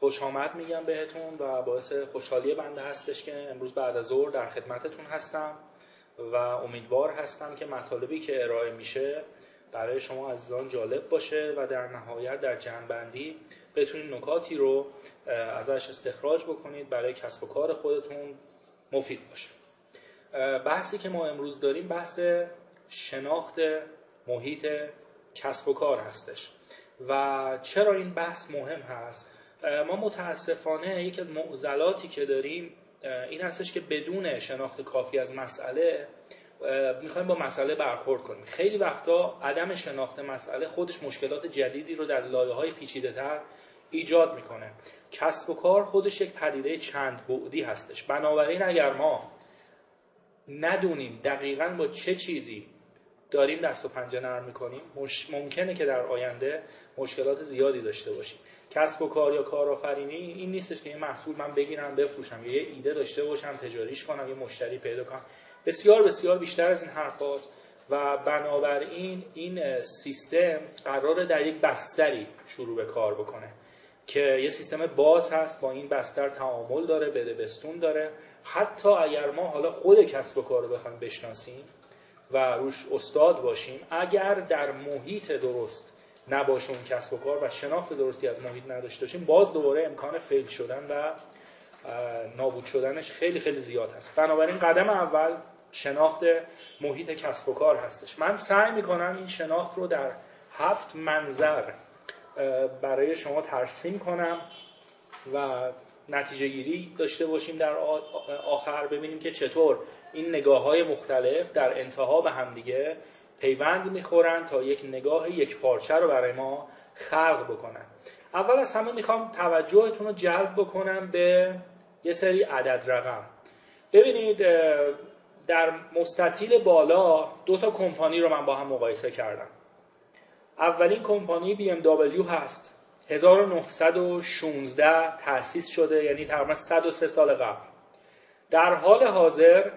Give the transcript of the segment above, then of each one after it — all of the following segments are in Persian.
خوش آمد میگم بهتون و باعث خوشحالی بنده هستش که امروز بعد از ظهر در خدمتتون هستم و امیدوار هستم که مطالبی که ارائه میشه برای شما عزیزان جالب باشه و در نهایت در جنبندی بتونید نکاتی رو ازش استخراج بکنید برای کسب و کار خودتون مفید باشه. بحثی که ما امروز داریم بحث شناخت محیط کسب و کار هستش و چرا این بحث مهم هست؟ ما متاسفانه یکی از معضلاتی که داریم این هستش که بدون شناخت کافی از مسئله می‌خوایم با مسئله برخورد کنیم. خیلی وقتا عدم شناخت مسئله خودش مشکلات جدیدی رو در لایه های پیچیده تر ایجاد می‌کنه. کسب و کار خودش یک پدیده چند بعدی هستش. بنابراین اگر ما ندونیم دقیقا با چه چیزی داریم دست و پنجه نرم می‌کنیم ممکنه که در آینده مشکلات زیادی داشته باشیم. کسب و کار یا کارآفرینی این نیستش که یه محصول من بگیرم بفروشم یه ایده داشته باشم تجاریش کنم یه مشتری پیدا کنم. بسیار بسیار بیشتر از این حرف هاست و بنابراین این سیستم قراره در یک بستری شروع به کار بکنه که یه سیستم باز هست با این بستر تعامل داره بده بستون داره. حتی اگر ما حالا خود کسب و کار رو بخوایم بشناسیم و روش استاد باشیم اگر در محیط درست نباشه اون کسب و کار و شناخت درستی از محیط نداشته باشیم باز دوباره امکان فیل شدن و نابود شدنش خیلی خیلی زیاد هست. بنابراین قدم اول شناخت محیط کسب و کار هستش. من سعی می‌کنم این شناخت رو در هفت منظر برای شما ترسیم کنم و نتیجه گیری داشته باشیم در آخر ببینیم که چطور این نگاه های مختلف در انتها به همدیگه پیوند می‌خورن تا یک نگاه یک پارچه رو برای ما خلق بکنن. اول از همه می‌خوام توجهتون رو جلب بکنم به یه سری عدد رقم. ببینید در مستطیل بالا دو تا کمپانی رو من با هم مقایسه کردم. اولین کمپانی BMW هست. 1916 تأسیس شده یعنی تقریبا 103 سال قبل. در حال حاضر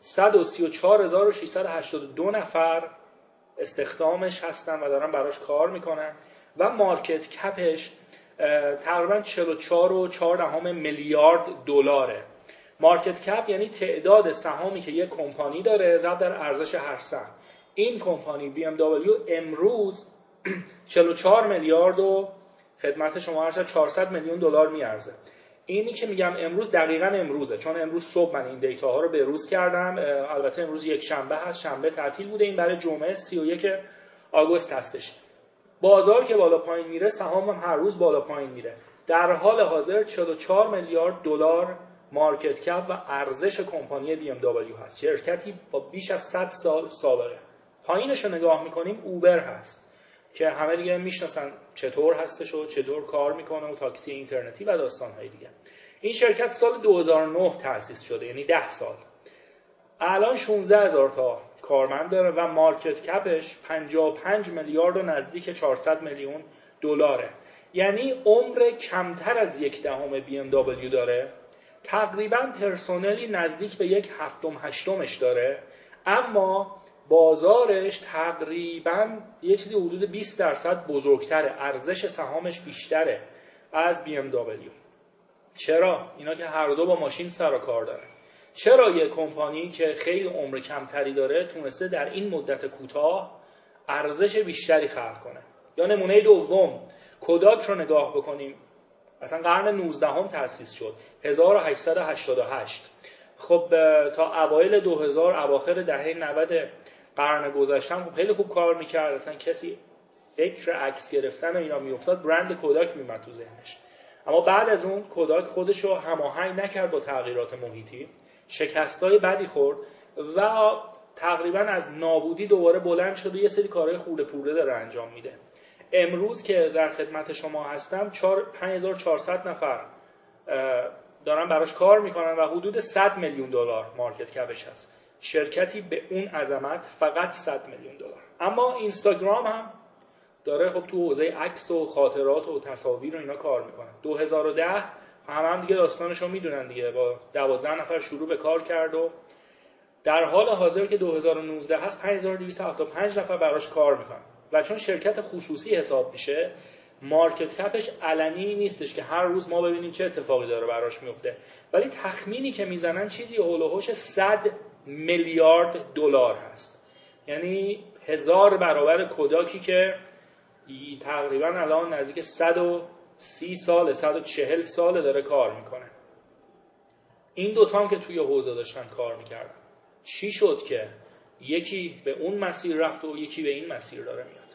134682 نفر استخدامش هستن و دارن براش کار می‌کنن و مارکت کپش تقریبا 44 و 4 میلیارد دلاره. مارکت کپ یعنی تعداد سهامی که یک کمپانی داره ضرب در ارزش هر سهم. این کمپانی BMW امروز 44 میلیارد و خدمت شما هر 400 میلیون دلار میارزه. اینی که میگم امروز دقیقا امروزه. چون امروز صبح من این دیتا ها رو به روز کردم. البته امروز یک شنبه هست. شنبه تعطیل بوده. این برای جمعه 31 آگوست هستش. بازار که بالا پایین میره سهام هم هر روز بالا پایین میره. در حال حاضر 44 میلیارد دلار مارکت کپ و ارزش کمپانی بی ام هست. شرکتی با بیش از 100 سال سابقه. پایینش رو نگاه می‌کنیم اوبر هست. که همه دیگه می‌شناسن چطور هستش و چطور کار می‌کنه و تاکسی اینترنتی و داستانهای دیگه. این شرکت سال 2009 تأسیس شده یعنی 10 سال. الان 16 هزار تا کارمند داره و مارکت کپش 55 میلیارد و نزدیک 400 میلیون دلاره. یعنی عمر کمتر از یک دهم بی ام داره. تقریبا پرسنلی نزدیک به یک هفتم هشتمش داره. اما بازارش تقریبا یه چیزی حدود 20 درصد بزرگتره. ارزش سهامش بیشتره از BMW چرا؟ اینا که هر دو با ماشین سر و کار دارن. چرا یه کمپانی که خیلی عمر کمتری داره تونسته در این مدت کوتاه ارزش بیشتری خلق کنه؟ یا نمونه دوم کوداک رو نگاه بکنیم. اصلا قرن 19 هم تأسیس شد 1888 خب تا اوایل 2000 اواخر دهه 90 قرن گذشتم خب خیلی خوب کار می‌کرد. اصلا کسی فکر عکس گرفتن و اینا میافتاد برند کوداک میمد تو ذهنش. اما بعد از اون کوداک خودش رو هماهنگ نکرد با تغییرات محیطی. شکستای بدی خورد و تقریبا از نابودی دوباره بلند شده یه سری کارهای خورده پوره داره انجام میده. امروز که در خدمت شما هستم 5400 نفر دارن براش کار می‌کنن و حدود 100 میلیون دلار مارکت کپش هست. شرکتی به اون عظمت فقط 100 میلیون دلار. اما اینستاگرام هم داره خب تو حوزه عکس و خاطرات و تصاویر و اینا کار می‌کنه. 2010 همه هم دیگه داستانش رو می‌دونن دیگه. با 12 نفر شروع به کار کرد و در حال حاضر که 2019 هست 5275 نفر براش کار می‌کنن. و چون شرکت خصوصی حساب میشه مارکت کپش علنی نیستش که هر روز ما ببینیم چه اتفاقی داره براش میفته ولی تخمینی که می‌زنن چیزی هول و 100 میلیارد دلار هست. یعنی هزار برابر کوداکی که تقریبا الان نزدیک 130 سال 140 سال داره کار می‌کنه. این دوتا هم که توی حوزه داشتن کار می‌کردن. چی شد که یکی به اون مسیر رفت و یکی به این مسیر داره میاد؟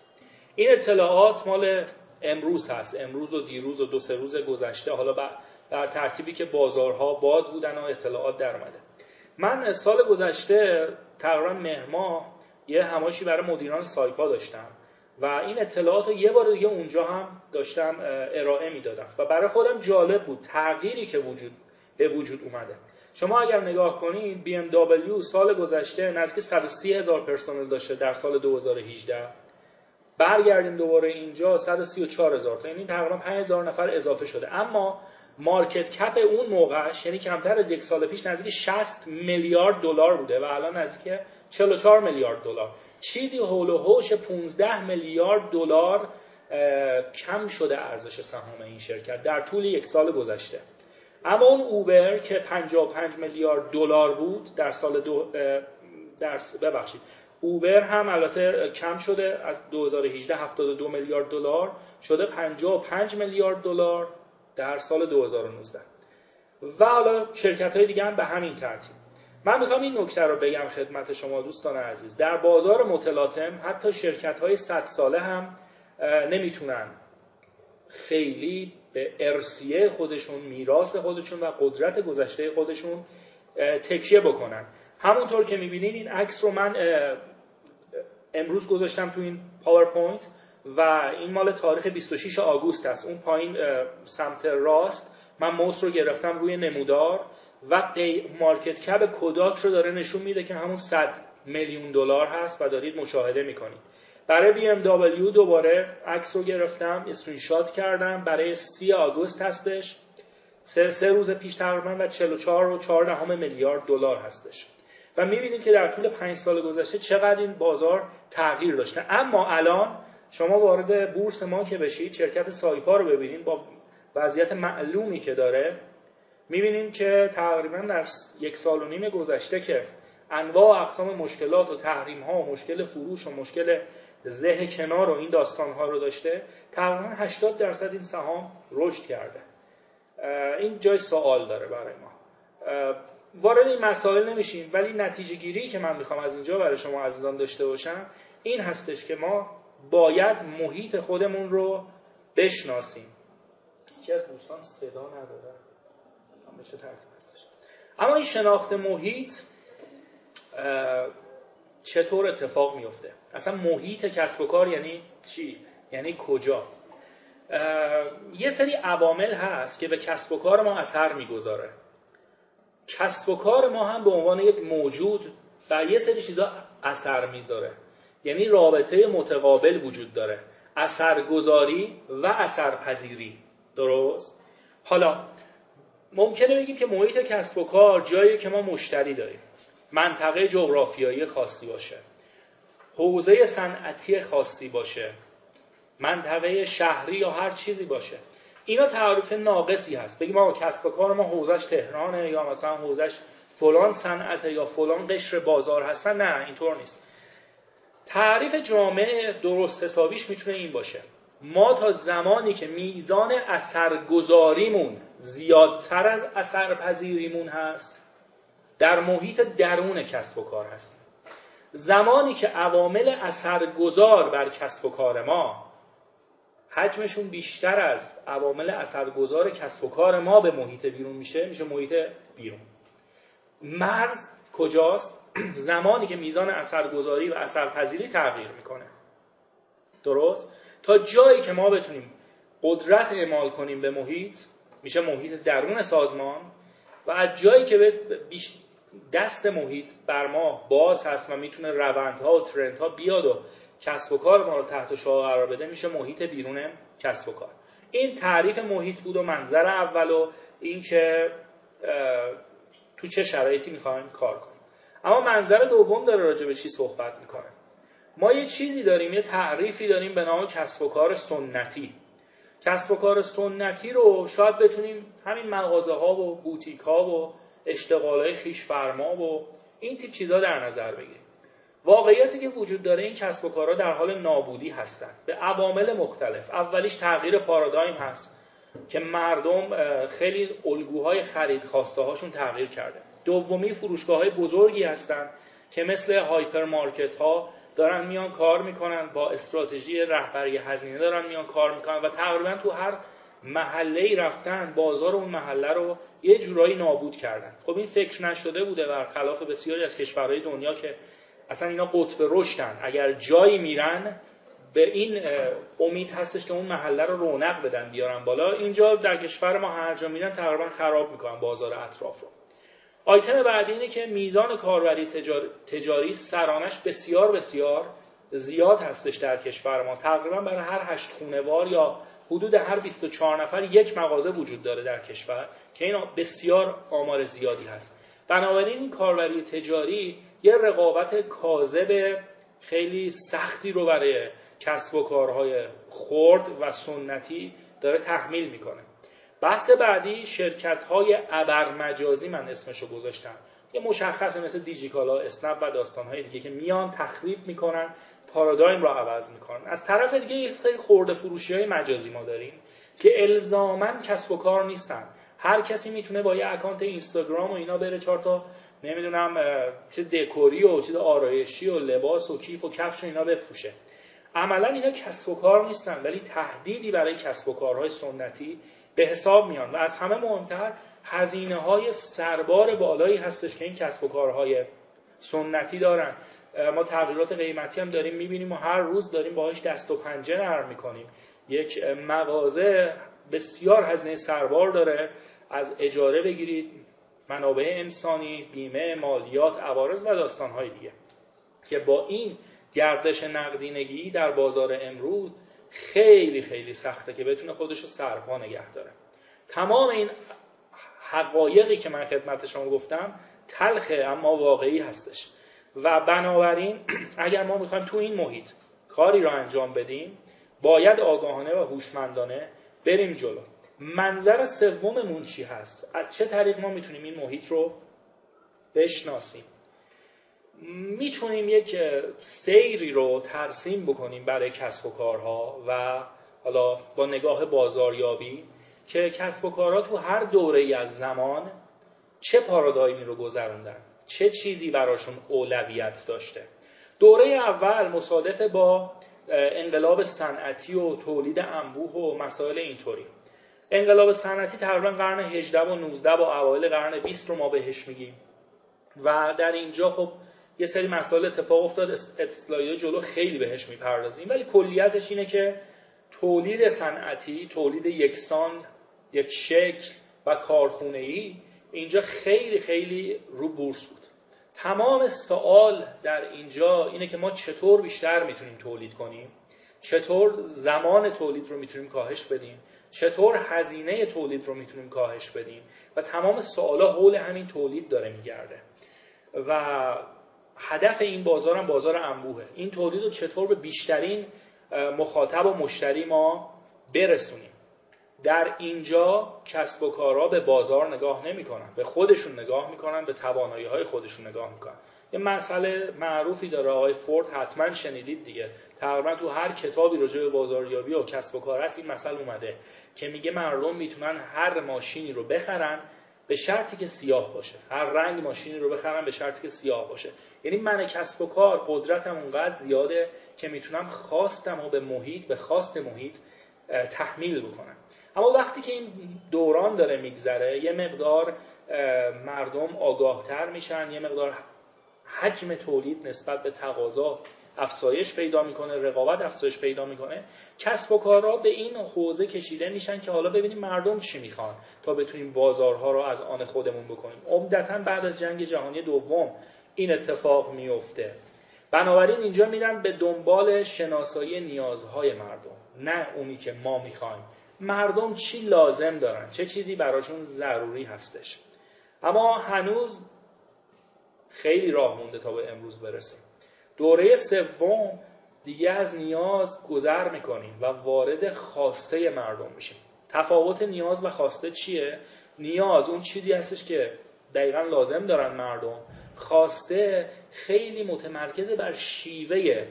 این اطلاعات مال امروز هست. امروز و دیروز و دو سه روز گذشته حالا در ترتیبی که بازارها باز بودن و اطلاعات در اومده. من سال گذشته تقریبا مهما یه همایشی برای مدیران سایپا داشتم و این اطلاعات رو یه بار دیگه اونجا هم داشتم ارائه می‌دادم. و برای خودم جالب بود تغییری که وجود به وجود اومده. شما اگر نگاه کنید BMW سال گذشته نزدیک 130 هزار پرسنل داشته در سال 2018 برگردیم دوباره اینجا 134 هزار تا. یعنی تقریبا 5 هزار نفر اضافه شده. اما مارکت کپ اون موقعش یعنی کمتر از یک سال پیش نزدیک 60 میلیارد دلار بوده و الان نزدیک 44 میلیارد دلار. چیزی حول و حوش 15 میلیارد دلار کم شده ارزش سهام این شرکت در طول یک سال گذشته. اما اون اوبر که 55 میلیارد دلار بود در سال دو در ببخشید. اوبر هم البته کم شده از 2018 72 میلیارد دلار شده 55 میلیارد دلار. در سال 2019 و حالا شرکت های دیگه هم به همین ترتیب. من می‌خوام این نکته رو بگم خدمت شما دوستان عزیز. در بازار متلاطم حتی شرکت های 100 ساله هم نمی‌تونن خیلی به ارثیه خودشون میراث خودشون و قدرت گذشته خودشون تکیه بکنن. همونطور که می‌بینین این عکس رو من امروز گذاشتم تو این پاورپوینت و این مال تاریخ 26 آگوست است. اون پایین سمت راست من موس رو گرفتم روی نمودار و market cap کوداک رو داره نشون میده که همون 100 میلیون دلار هست و دارید مشاهده می‌کنید. برای BMW دوباره عکس رو گرفتم اسکرین شات کردم. برای 30 آگوست هستش. سه, سه روز پیش تقریبا و 44 و 4 میلیارد دلار هستش. و می‌بینید که در طول 5 سال گذشته چقدر این بازار تغییر داشته. اما الان شما وارد بورس ما که بشید شرکت سایپا رو ببینید. با وضعیت معلومی که داره می‌بینیم که تقریبا در یک سال و نیم گذشته که انواع اقسام مشکلات و تحریم ها و مشکل فروش و مشکل زه کنار و این داستان ها رو داشته تقریبا 80 درصد این سهام رشد کرده. این جای سوال داره برای ما. وارد این مسائل نمیشیم ولی نتیجه گیری که من می‌خوام از اینجا برای شما عزیزان داشته باشم این هستش که ما باید محیط خودمون رو بشناسیم. یکی از دوستان صدا نداره. به چه ترتیب هستش اما این شناخت محیط چطور اتفاق میفته اصلا محیط کسب و کار یعنی چی؟ یعنی کجا؟ یه سری عوامل هست که به کسب و کار ما اثر می‌گذاره. کسب و کار ما هم به عنوان یک موجود بر یه سری چیزا اثر می‌ذاره. یعنی رابطه متقابل وجود داره. اثرگذاری و اثرپذیری. درست؟ حالا ممکنه بگیم که محیط کسب و کار جایی که ما مشتری داریم. منطقه جغرافیایی خاصی باشه. حوزه صنعتی خاصی باشه. منطقه شهری یا هر چیزی باشه. اینا تعریف ناقصی هست. بگیم ما کسب و کار ما حوزش تهرانه یا مثلا حوزش فلان صنعت یا فلان قشر بازار هستن. نه اینطور نیست. تعریف جامعه درست حسابیش می‌تونه این باشه. ما تا زمانی که میزان اثرگذاریمون زیادتر از اثرپذیریمون هست در محیط درون کسب و کار هست زمانی که عوامل اثرگذار بر کسب و کار ما حجمشون بیشتر از عوامل اثرگذار کسب و کار ما به محیط بیرون میشه میشه محیط بیرون. مرز کجاست؟ زمانی که میزان اثرگذاری و اثرپذیری تغییر می‌کنه. درست؟ تا جایی که ما بتونیم قدرت اعمال کنیم به محیط میشه محیط درون سازمان و از جایی که دست محیط بر ما باز هست و می‌تونه روندها و ترندها بیاد و کسب و کار ما رو تحت شعار قرار بده میشه محیط بیرون کسب و کار. این تعریف محیط بود و منظر اول و اینکه تو چه شرایطی می‌خوایم کار کنیم. اما منظر دوم داره راجع به چی صحبت می‌کنه. ما یه چیزی داریم یه تعریفی داریم به نام کسب و کار سنتی. کسب و کار سنتی رو شاید بتونیم همین مغازه ها و بوتیک ها و اشتغال های خیش فرما و این تیپ چیزها در نظر بگیریم. واقعیتی که وجود داره این کسب و کارها در حال نابودی هستند به عوامل مختلف. اولیش تغییر پارادایم هست که مردم خیلی الگوهای خرید خواسته هاشون تغییر کرده. دومی فروشگاه های بزرگی هستند که مثل هایپر مارکت ها دارن میان کار می‌کنن با استراتژی رهبری هزینه دارن میان کار می‌کنن و تقریبا تو هر محله ای رفتن بازار اون محله رو یه جورایی نابود کردن. خب این فکر نشده بوده برخلاف بسیاری از کشورهای دنیا که اصلا اینا قطب رشدن. اگر جایی میرن به این امید هستش که اون محله رو رونق بدن بیارن بالا. اینجا در کشور ما هر جا میرن تقریبا خراب می‌کنن بازار اطراف رو. آیتم بعدی اینه که میزان کاربری تجاری سرانش بسیار بسیار زیاد هستش در کشور ما. تقریبا برای هر هشت خونوار یا حدود هر 24 نفر یک مغازه وجود داره در کشور که این بسیار آمار زیادی هست. بنابراین این کاربری تجاری یه رقابت کاذب خیلی سختی رو برای کسب و کارهای خرد و سنتی داره تحمیل می‌کنه. بحث بعدی شرکت های ابرمجازی من اسمشو گذاشتم. یه مشخصه مثل دیجیکالا اسنپ و داستان های دیگه که میان تخریف می‌کنن پارادایم رو عوض می‌کنن. از طرف دیگه یه سری خورده فروشی های مجازی ما داریم که الزامن کسب و کار نیستن. هر کسی می‌تونه با یه اکانت اینستاگرام و اینا بره چهار تا نمی‌دونم چه دکوری و چه آرایشی و لباس و کیف و کفش و اینا بفروشه. عملا اینا کسب و کار نیستن ولی تهدیدی برای کسب و کارهای سنتی به حساب میان و از همه مهمتر هزینه های سربار بالایی هستش که این کسب و کارهای سنتی دارن. ما تغییرات قیمتی هم داریم می‌بینیم و هر روز داریم باهاش دست و پنجه نرم می‌کنیم. یک مغازه بسیار هزینه سربار داره. از اجاره بگیرید منابع انسانی بیمه مالیات عوارض و داستانهای دیگه. که با این گردش نقدینگی در بازار امروز خیلی خیلی سخته که بتونه خودش رو سرپا نگه داره. تمام این حقایقی که من خدمت شما گفتم تلخه اما واقعی هستش. و بنابراین اگر ما می‌خوایم تو این محیط کاری را انجام بدیم باید آگاهانه و هوشمندانه بریم جلو. منظر سوممون چی هست؟ از چه طریق ما می‌تونیم این محیط رو بشناسیم؟ می‌تونیم یک سیری رو ترسیم بکنیم برای کسب و کارها و حالا با نگاه بازاریابی که کسب و کارها تو هر دوره ای از زمان چه پارادایمی رو گذروندن چه چیزی براشون اولویت داشته. دوره اول مصادف با انقلاب صنعتی و تولید انبوه و مسائل اینطوری. انقلاب صنعتی تقریبا قرن 18 و 19 با اوایل قرن 20 رو ما بهش میگیم. و در اینجا خب یه سری مسائل اتفاق افتاد اصلاحی جلو خیلی بهش می‌پردازیم. ولی کلیتش اینه که تولید صنعتی تولید یکسان یک شکل و کارخونه ای اینجا خیلی خیلی رو بورس بود. تمام سوال در اینجا اینه که ما چطور بیشتر می‌تونیم تولید کنیم؟ چطور زمان تولید رو می‌تونیم کاهش بدیم؟ چطور هزینه تولید رو می‌تونیم کاهش بدیم؟ و تمام سوالا حول همین تولید داره میگرده. و هدف این بازار هم بازار انبوهه. این تولید رو چطور به بیشترین مخاطب و مشتری ما برسونیم؟ در اینجا کسب و کارها به بازار نگاه نمی‌کنن به خودشون نگاه می‌کنن به توانایی های خودشون نگاه می‌کنن. یه مسئله معروفی داره آقای فورد حتما شنیدید دیگه. تقریبا تو هر کتابی راجع به بازاریابی و کسب و کار هست این مسئله اومده که میگه مردم می‌تونن هر ماشینی رو بخرن به شرطی که سیاه باشه. هر رنگ ماشینی رو بخرم به شرطی که سیاه باشه. یعنی من کسب و کار قدرتم اونقدر زیاده که می‌تونم خواستم و به محیط به خواست محیط تحمیل بکنم. اما وقتی که این دوران داره میگذره یه مقدار مردم آگاهتر میشن یه مقدار حجم تولید نسبت به تقاضا افزایش پیدا می‌کنه رقابت افزایش پیدا می‌کنه. کسب و کارها به این حوزه کشیده میشن که حالا ببینیم مردم چی می‌خوان تا بتونیم بازارها رو از آن خودمون بکنیم. عمدتا بعد از جنگ جهانی دوم این اتفاق میفته بنابراین اینجا میرن به دنبال شناسایی نیازهای مردم نه اونی که ما می‌خوایم. مردم چی لازم دارن؟ چه چیزی براشون ضروری هستش؟ اما هنوز خیلی راه مونده تا به امروز برسیم. دوره سوم دیگه از نیاز گذر می‌کنیم و وارد خواسته مردم میشیم. تفاوت نیاز و خواسته چیه؟ نیاز اون چیزی هستش که دقیقا لازم دارن مردم. خواسته خیلی متمرکز بر شیوه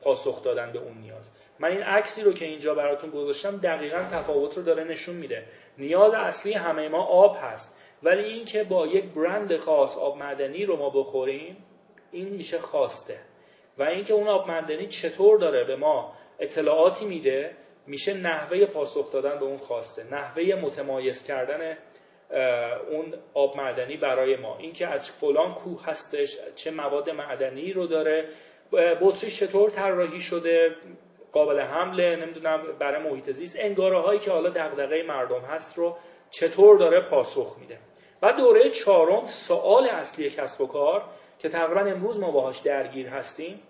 پاسخ دادن به اون نیاز. من این عکسی رو که اینجا براتون گذاشتم دقیقا تفاوت رو داره نشون میده. نیاز اصلی همه ما آب هست. ولی اینکه با یک برند خاص آب معدنی رو ما بخوریم این میشه خواسته. و اینکه اون آب معدنی چطور داره به ما اطلاعاتی میده میشه نحوه پاسخ دادن به اون خواسته نحوه متمایز کردن اون آب معدنی برای ما. اینکه از فلان کوه هستش چه مواد معدنی رو داره بطریش چطور طراحی شده قابل حمله نمی‌دونم برای محیط زیست انگاره هایی که حالا دغدغه مردم هست رو چطور داره پاسخ میده. و دوره چهارم سوال اصلی کسب و کار که تقریبا امروز ما باهاش درگیر هستیم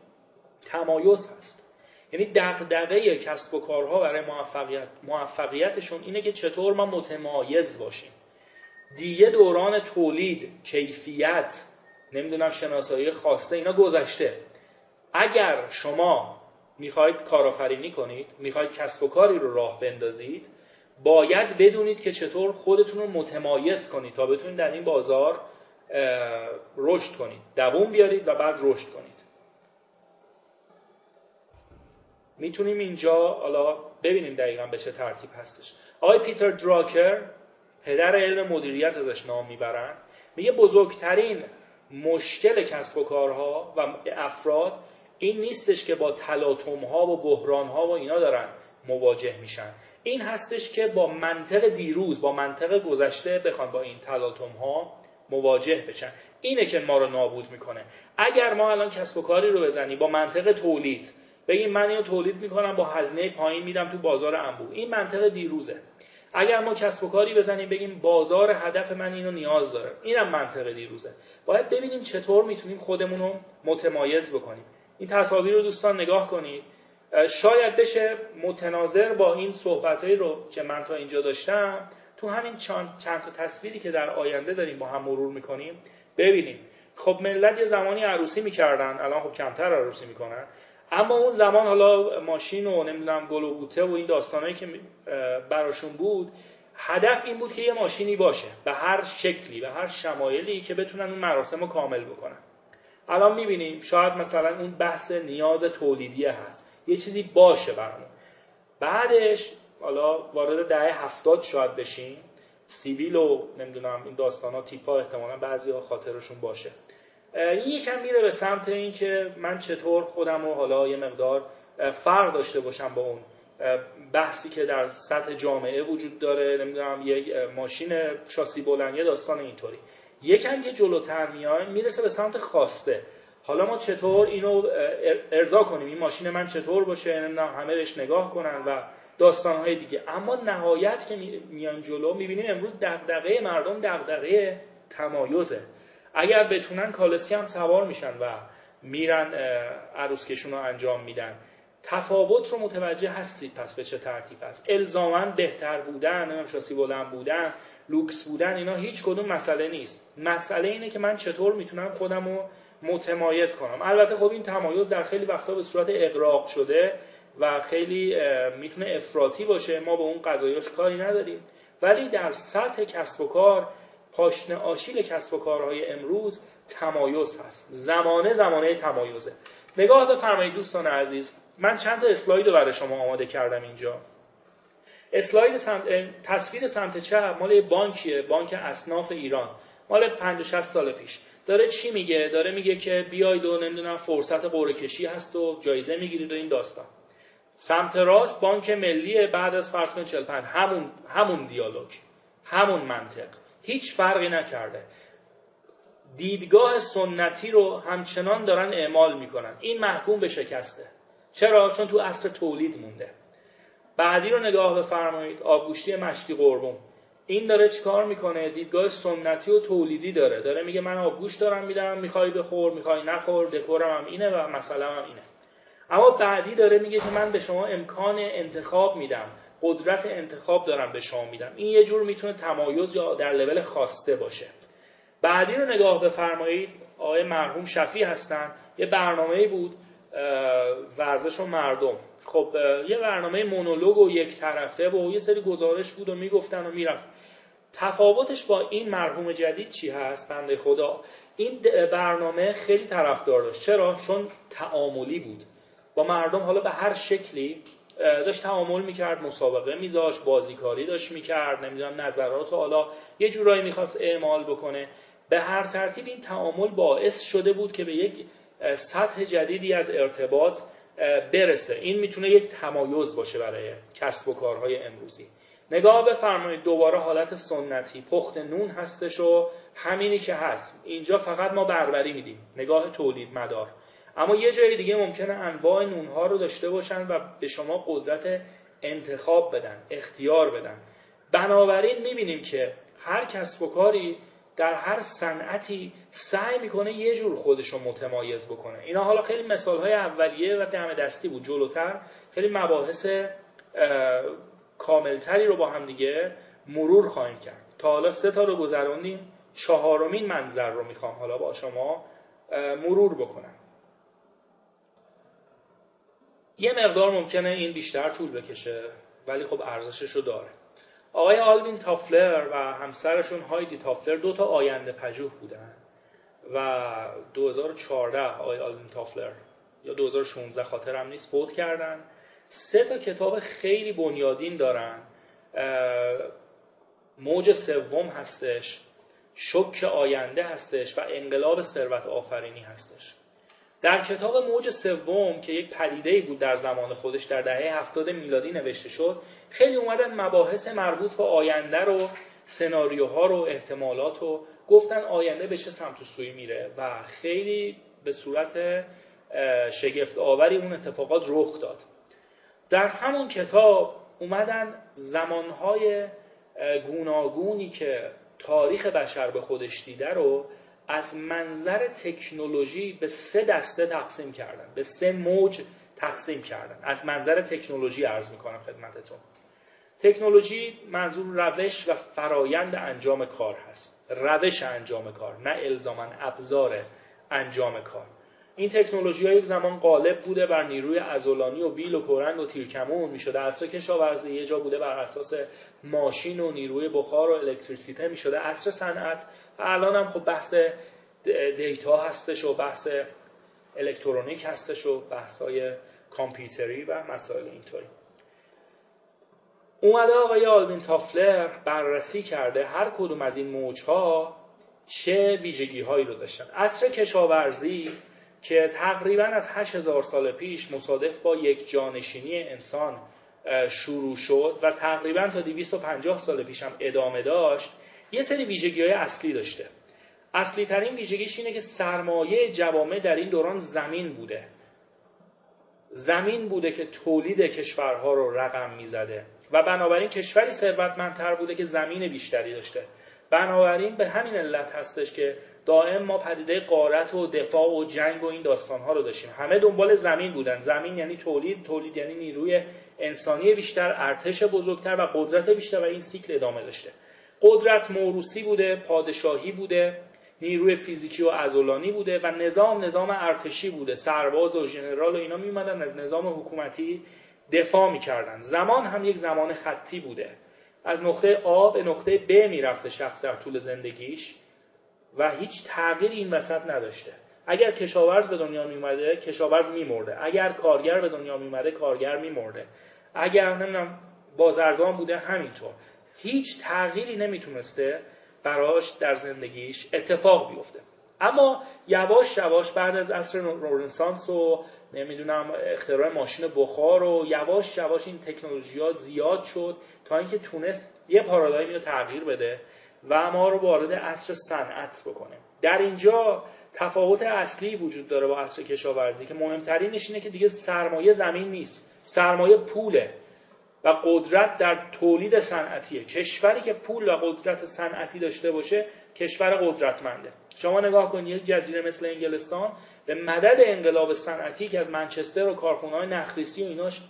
تمایز هست. یعنی دغدغه کسب و کارها برای موفقیت موفقیتشون اینه که چطور ما متمایز باشیم. دیگه دوران تولید کیفیت نمی‌دونم شناسایی خواسته اینا گذشته. اگر شما می‌خواید کارآفرینی کنید می‌خواید کسب و کاری رو راه بندازید باید بدونید که چطور خودتون رو متمایز کنید تا بتونید در این بازار رشد کنید. دووم بیارید و بعد رشد کنید. می‌تونیم اینجا حالا ببینیم دقیقا به چه ترتیب هستش. آقای پیتر دراکر پدر علم مدیریت ازش نام می‌برن. میگه بزرگترین مشکل کسب و کارها و افراد این نیستش که با تلاطم ها و بحران ها و اینا دارن مواجه میشن. این هستش که با منطق دیروز با منطق گذشته بخوان با این تلاطم ها مواجه بشن. اینه که ما رو نابود می‌کنه. اگر ما الان کسب و کاری رو بزنیم با منطق تولید بگیم من اینو تولید می‌کنم با هزینه پایین میدم تو بازار انبوه. این منطق دیروزه. اگر ما کسب و کاری بزنیم بگیم بازار هدف من اینو نیاز داره. اینم منطق دیروزه. باید ببینیم چطور می‌تونیم خودمون رو متمایز بکنیم. این تصاویر رو دوستان نگاه کنید. شاید بشه متناظر با این صحبتهایی رو که من تا اینجا داشتم تو همین چند, چند تا تصویری که در آینده داریم با هم مرور می‌کنیم ببینیم. خب ملت یه زمانی عروسی می‌کردن الان خب کمتر عروسی می‌کنن. اما اون زمان حالا ماشین و نمی‌دونم گل و بوته و این داستانهایی که براشون بود هدف این بود که یه ماشینی باشه به هر شکلی به هر شمایلی که بتونن اون مراسم رو کامل بکنن. الان می‌بینیم شاید مثلا اون بحث نیاز تولیدیه هست. یه چیزی باشه برامون. بعدش حالا وارد دهه هفتاد شاید بشیم. سیبیل و نمی‌دونم این داستان ها تیپ ها احتمالا بعضی ها خاطرشون باشه. این یکم میره به سمت اینکه من چطور خودم رو حالا یه مقدار فرق داشته باشم با اون بحثی که در سطح جامعه وجود داره نمی‌دونم یه ماشین شاسی بلند یه داستان اینطوری. یکم یه جلوتر میایم می‌رسه به سمت خواسته. حالا ما چطور اینو ارضا کنیم؟ این ماشین من چطور باشه؟ نمی‌دونم همه بهش نگاه کنن و داستانهای دیگه. اما نهایت که میان جلو می‌بینیم امروز دغدغه مردم دغدغه تمایزه. اگر بتونن کالسکی هم سوار میشن و میرن عروسکشون رو انجام میدن. تفاوت رو متوجه هستید. پس به چه ترتیب است الزاما بهتر بودن نمی‌دونم شاسی بلند بودن لوکس بودن اینا هیچ کدوم مسئله نیست. مسئله اینه که من چطور می‌تونم خودم رو متمایز کنم. البته خب این تمایز در خیلی وقتا به صورت اقراق شده. و خیلی می‌تونه افراطی باشه. ما به اون قضایاش کاری نداریم. ولی در سطح کسب و کار پاشنه آشیل کسب و کارهای امروز تمایز هست. زمانه زمانه تمایزه. نگاه بفرمایید دوستان عزیز. من چند تا اسلاید رو برای شما آماده کردم اینجا. اسلاید سمت، تصویر سمت چپ مال بانکیه. بانک اصناف ایران. مال 50 سال پیش. داره چی میگه؟ داره میگه که بیاید و نمی‌دونم فرصت قرعه کشی هست و جایزه می‌گیرید و این داستان. سمت راست بانک ملی بعد از فرض کنید 45 همون همون دیالوگ همون منطق. هیچ فرقی نکرده. دیدگاه سنتی رو همچنان دارن اعمال می‌کنن. این محکوم به شکسته. چرا؟ چون تو اصل تولید مونده. بعدی رو نگاه بفرمایید. آبگوشتی مشکی قربون این داره چیکار می‌کنه؟ دیدگاه سنتی و تولیدی داره. داره میگه من آبگوش دارم میدم می‌خوای بخور می‌خوای نخور دکورم هم اینه و مثلا هم اینه. اما بعدی داره میگه که من به شما امکان انتخاب میدم قدرت انتخاب دارم به شما میدم. این یه جور می‌تونه تمایز یا در لول خواسته باشه. بعدی رو نگاه بفرمایید آقای مرحوم شفی هستن یه برنامه بود ورزش و مردم. خب یه برنامه مونولوگ و یک طرفه و یه سری گزارش بود و می‌گفتن و می‌رفت. تفاوتش با این مرحوم جدید چی هست؟ بنده خدا. این برنامه خیلی طرفدار داشت. چرا؟ چون تعاملی بود. با مردم حالا به هر شکلی داشت تعامل می‌کرد مسابقه میذاش بازیکاری داشت می‌کرد نمی‌دونم نظرات حالا یه جورایی می‌خواست اعمال بکنه. به هر ترتیب این تعامل باعث شده بود که به یک سطح جدیدی از ارتباط برسه. این می‌تونه یک تمایز باشه برای کسب و کارهای امروزی. نگاه بفرمایید دوباره حالت سنتی. پخت نون هستش و همینی که هست. اینجا فقط ما بربری میدیم. نگاه تولید مدار. اما یه جای دیگه ممکنه انواع نونها رو داشته باشن و به شما قدرت انتخاب بدن اختیار بدن. بنابراین می‌بینیم که هر کسب و کاری در هر صنعتی سعی می‌کنه یه جور خودش رو متمایز بکنه. اینا حالا خیلی مثال های اولیه و دم دستی بود جلوتر. خیلی مباحث کاملتری رو با هم دیگه مرور خواهیم کرد. تا حالا سه تا رو گذراندیم چهارمین منظر رو می‌خوام حالا با شما مرور بکنم. یه مقدار ممکنه این بیشتر طول بکشه ولی خب ارزشش رو داره. آقای آلوین تافلر و همسرشون هایدی تافلر دو تا آینده پژوه بودن و 2014 آقای آلوین تافلر یا 2016 خاطرم نیست فوت کردن. سه تا کتاب خیلی بنیادین دارن. موج سوم هستش شک آینده هستش و انقلاب ثروت آفرینی هستش. در کتاب موج سوم که یک پدیده بود در زمان خودش در دهه هفتاد میلادی نوشته شد خیلی اومدن مباحث مربوط به آینده رو سناریوها رو احتمالات رو گفتن آینده به چه سمت و سوی میره و خیلی به صورت شگفت آوری اون اتفاقات رخ داد. در همون کتاب اومدن زمانهای گوناگونی که تاریخ بشر به خودش دیده رو از منظر تکنولوژی به سه دسته تقسیم کردن. به سه موج تقسیم کردن. از منظر تکنولوژی عرض می‌کنم خدمتتون. تکنولوژی منظور روش و فرایند انجام کار هست. روش انجام کار نه الزاما ابزار انجام کار. این تکنولوژی یک زمان غالب بوده بر نیروی ازولانی و بیل و کورنگ و تیرکمون می‌شده عصر کشاورزی یه جا بوده بر اساس ماشین و نیروی بخار و الکتریسیته می‌شده عصر صنعت و الان هم خب بحث دیتا هستش و بحث الکترونیک هستش و بحث های کامپیوتری و مسائل اینطوری. اومده آقای آلوین تافلر بررسی کرده هر کدوم از این موجها چه ویژگی هایی رو داشتن. عصر کشاورزی که تقریبا از 8000 سال پیش مصادف با یک جانشینی انسان شروع شد و تقریبا تا 250 سال پیش هم ادامه داشت یه سری ویژگی های اصلی داشته. اصلی ترین ویژگیش اینه که سرمایه جوامع در این دوران زمین بوده. زمین بوده که تولید کشورها رو رقم می‌زده و بنابراین کشوری ثروتمندتر بوده که زمین بیشتری داشته. بنابراین به همین علت هستش که دائم ما پدیده قارت و دفاع و جنگ و این داستانها رو داشتیم. همه دنبال زمین بودن. زمین یعنی تولید تولید یعنی نیروی انسانی بیشتر ارتش بزرگتر و قدرت بیشتر و این سیکل ادامه داشته. قدرت موروسی بوده پادشاهی بوده نیروی فیزیکی و ازولانی بوده و نظام نظام ارتشی بوده. سرباز و ژنرال و اینا میومدن از نظام حکومتی دفاع می‌کردن. زمان هم یک زمان خطی بوده. از نقطه آ به نقطه ب می‌رفته شخص در طول زندگیش. و هیچ تغییری این وسط نداشته. اگر کشاورز به دنیا میومده کشاورز میمرده. اگر کارگر به دنیا میومده کارگر میمرده. اگر نمی‌دونم بازرگان بوده همینطور. هیچ تغییری نمی‌تونسته براش در زندگیش اتفاق بیفته. اما یواش یواش بعد از عصر رنسانس و نمی‌دونم اختراع ماشین بخار و یواش یواش این تکنولوژی ها زیاد شد تا اینکه تونست یه پارادایمی رو تغییر بده. و ما رو وارد عصر صنعت بکنه. در اینجا تفاوت اصلی وجود داره با عصر کشاورزی که مهمترینش اینه که دیگه سرمایه زمین نیست سرمایه پوله و قدرت در تولید صنعتیه. کشوری که پول و قدرت صنعتی داشته باشه کشور قدرتمنده. شما نگاه کنید یک جزیره مثل انگلستان به مدد انقلاب صنعتی که از منچستر و کارخونه های نخریسی و ایناش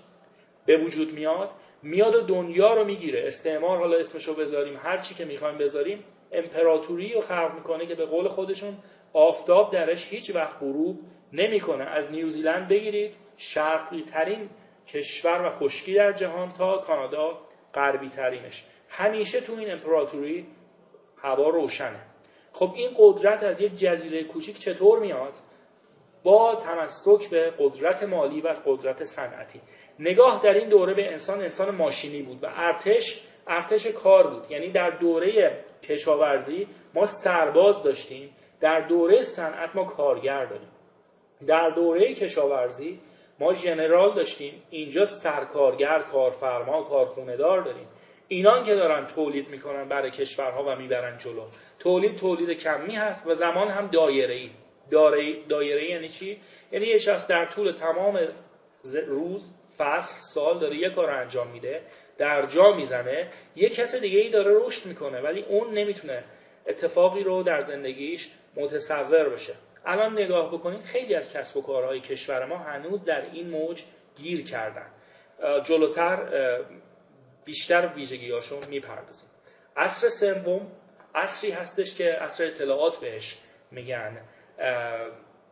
به وجود میاد میاد و دنیا رو می‌گیره. استعمار حالا اسمشو بذاریم. هر چی که می‌خوایم بذاریم امپراتوری رو خلق می‌کنه که به قول خودشون آفتاب درش هیچ وقت غروب نمی‌کنه. از نیوزیلند بگیرید شرقی ترین کشور و خشکی در جهان تا کانادا غربی ترینش همیشه تو این امپراتوری هوا روشنه. خب این قدرت از یک جزیره کوچیک چطور میاد؟ با تمسک به قدرت مالی و قدرت صنعتی. نگاه در این دوره به انسان انسان ماشینی بود و ارتش ارتش کار بود. یعنی در دوره کشاورزی ما سرباز داشتیم در دوره صنعت ما کارگر داریم. در دوره کشاورزی ما ژنرال داشتیم اینجا سرکارگر کارفرما کارخونه دار داریم. اینان که دارن تولید می‌کنن برای کشورها و می‌برن جلو. تولید تولید کمی هست و زمان هم دایره ای دایره یعنی چی؟ یعنی یه شخص در طول تمام روز فصل سال داره یه کار انجام میده در جا می‌زنه یه کس دیگه ای داره رشد می‌کنه ولی اون نمی‌تونه اتفاقی رو در زندگیش متصور بشه. الان نگاه بکنید خیلی از کسب و کارهای کشور ما هنوز در این موج گیر کردن. جلوتر بیشتر ویژگیهاشون می‌پردازیم. عصر سوم عصری هستش که عصر اطلاعات بهش میگن.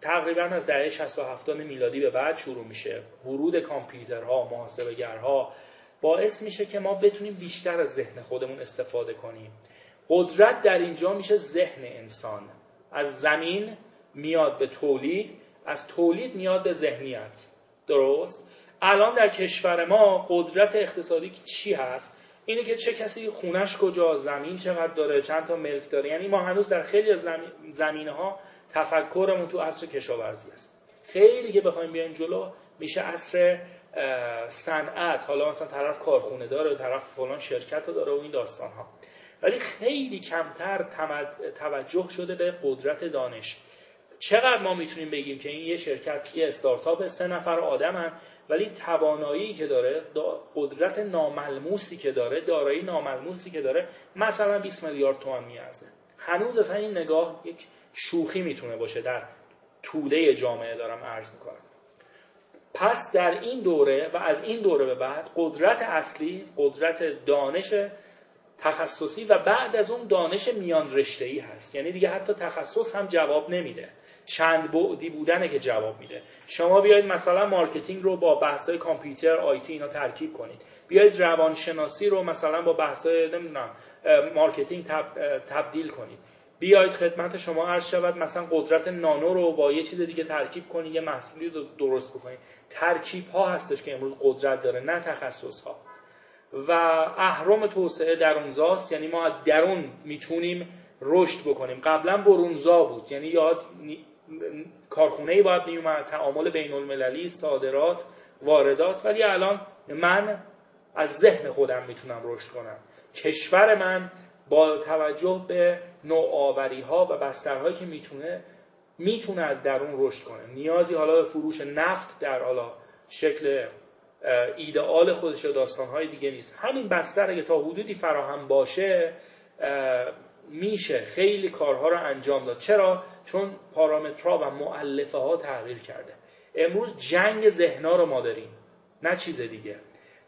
تقریبا از دهه 60 و 70 میلادی به بعد شروع میشه. ورود کامپیوترها محاسبهگرها باعث میشه که ما بتونیم بیشتر از ذهن خودمون استفاده کنیم. قدرت در اینجا میشه ذهن انسان. از زمین میاد به تولید از تولید میاد به ذهنیت. درست؟ الان در کشور ما قدرت اقتصادی چی هست؟ اینه که چه کسی خونش کجا زمین چقدر داره چند تا ملک داره. یعنی ما هنوز در خیلی از زمینه ها تفکرمون تو عصر کشاورزی است. خیلی که بخوایم بیایم جلو میشه عصر صنعت. حالا مثلا طرف کارخونه داره طرف فلان شرکت رو داره و این داستان ها ولی خیلی کمتر توجه شده به قدرت دانش. چقدر ما می‌تونیم بگیم که این یه شرکت یه استارتاپ سه نفر آدمن ولی توانایی که داره قدرت ناملموسی که داره دارایی ناملموسی که داره مثلا 20 میلیارد تومان میارزه. هنوز اصلا این نگاه یک شوخی می‌تونه باشه در طوله جامعه دارم عرض می‌کنم. پس در این دوره و از این دوره به بعد قدرت اصلی قدرت دانش تخصصی و بعد از اون دانش میان رشته ای هست. یعنی دیگه حتی تخصص هم جواب نمیده. چند بعدی بودنه که جواب میده. شما بیاید مثلا marketing رو با بحث‌های کامپیوتر IT اینا ترکیب کنید. بیاید روانشناسی رو مثلا با بحث‌های نمی‌دونم marketing تبدیل کنید. بیاید خدمت شما عرض شود. مثلا قدرت نانو رو با یه چیز دیگه ترکیب کنید یه محصولی رو درست بکنید. ترکیب ها هستش که امروز قدرت داره نه تخصص ها و اهرم توسعه درونزاست یعنی ما درون می‌تونیم رشد بکنیم. قبلا برونزا بود یعنی یاد کارخونه ای باید میومد تعامل بین المللی صادرات واردات. ولی الان من از ذهن خودم می‌تونم رشد کنم. کشور من با توجه به نوآوری ها و بسترهایی که می‌تونه می‌تونه از درون رشد کنه. نیازی حالا به فروش نفت در حالا شکل ایدئال خودش و داستانهای دیگه نیست. همین بستر اگه تا حدودی فراهم باشه میشه خیلی کارها رو انجام داد. چرا؟ چون پارامترها و معلفه ها تغییر کرده. امروز جنگ ذهنا رو ما داریم نه چیز دیگه.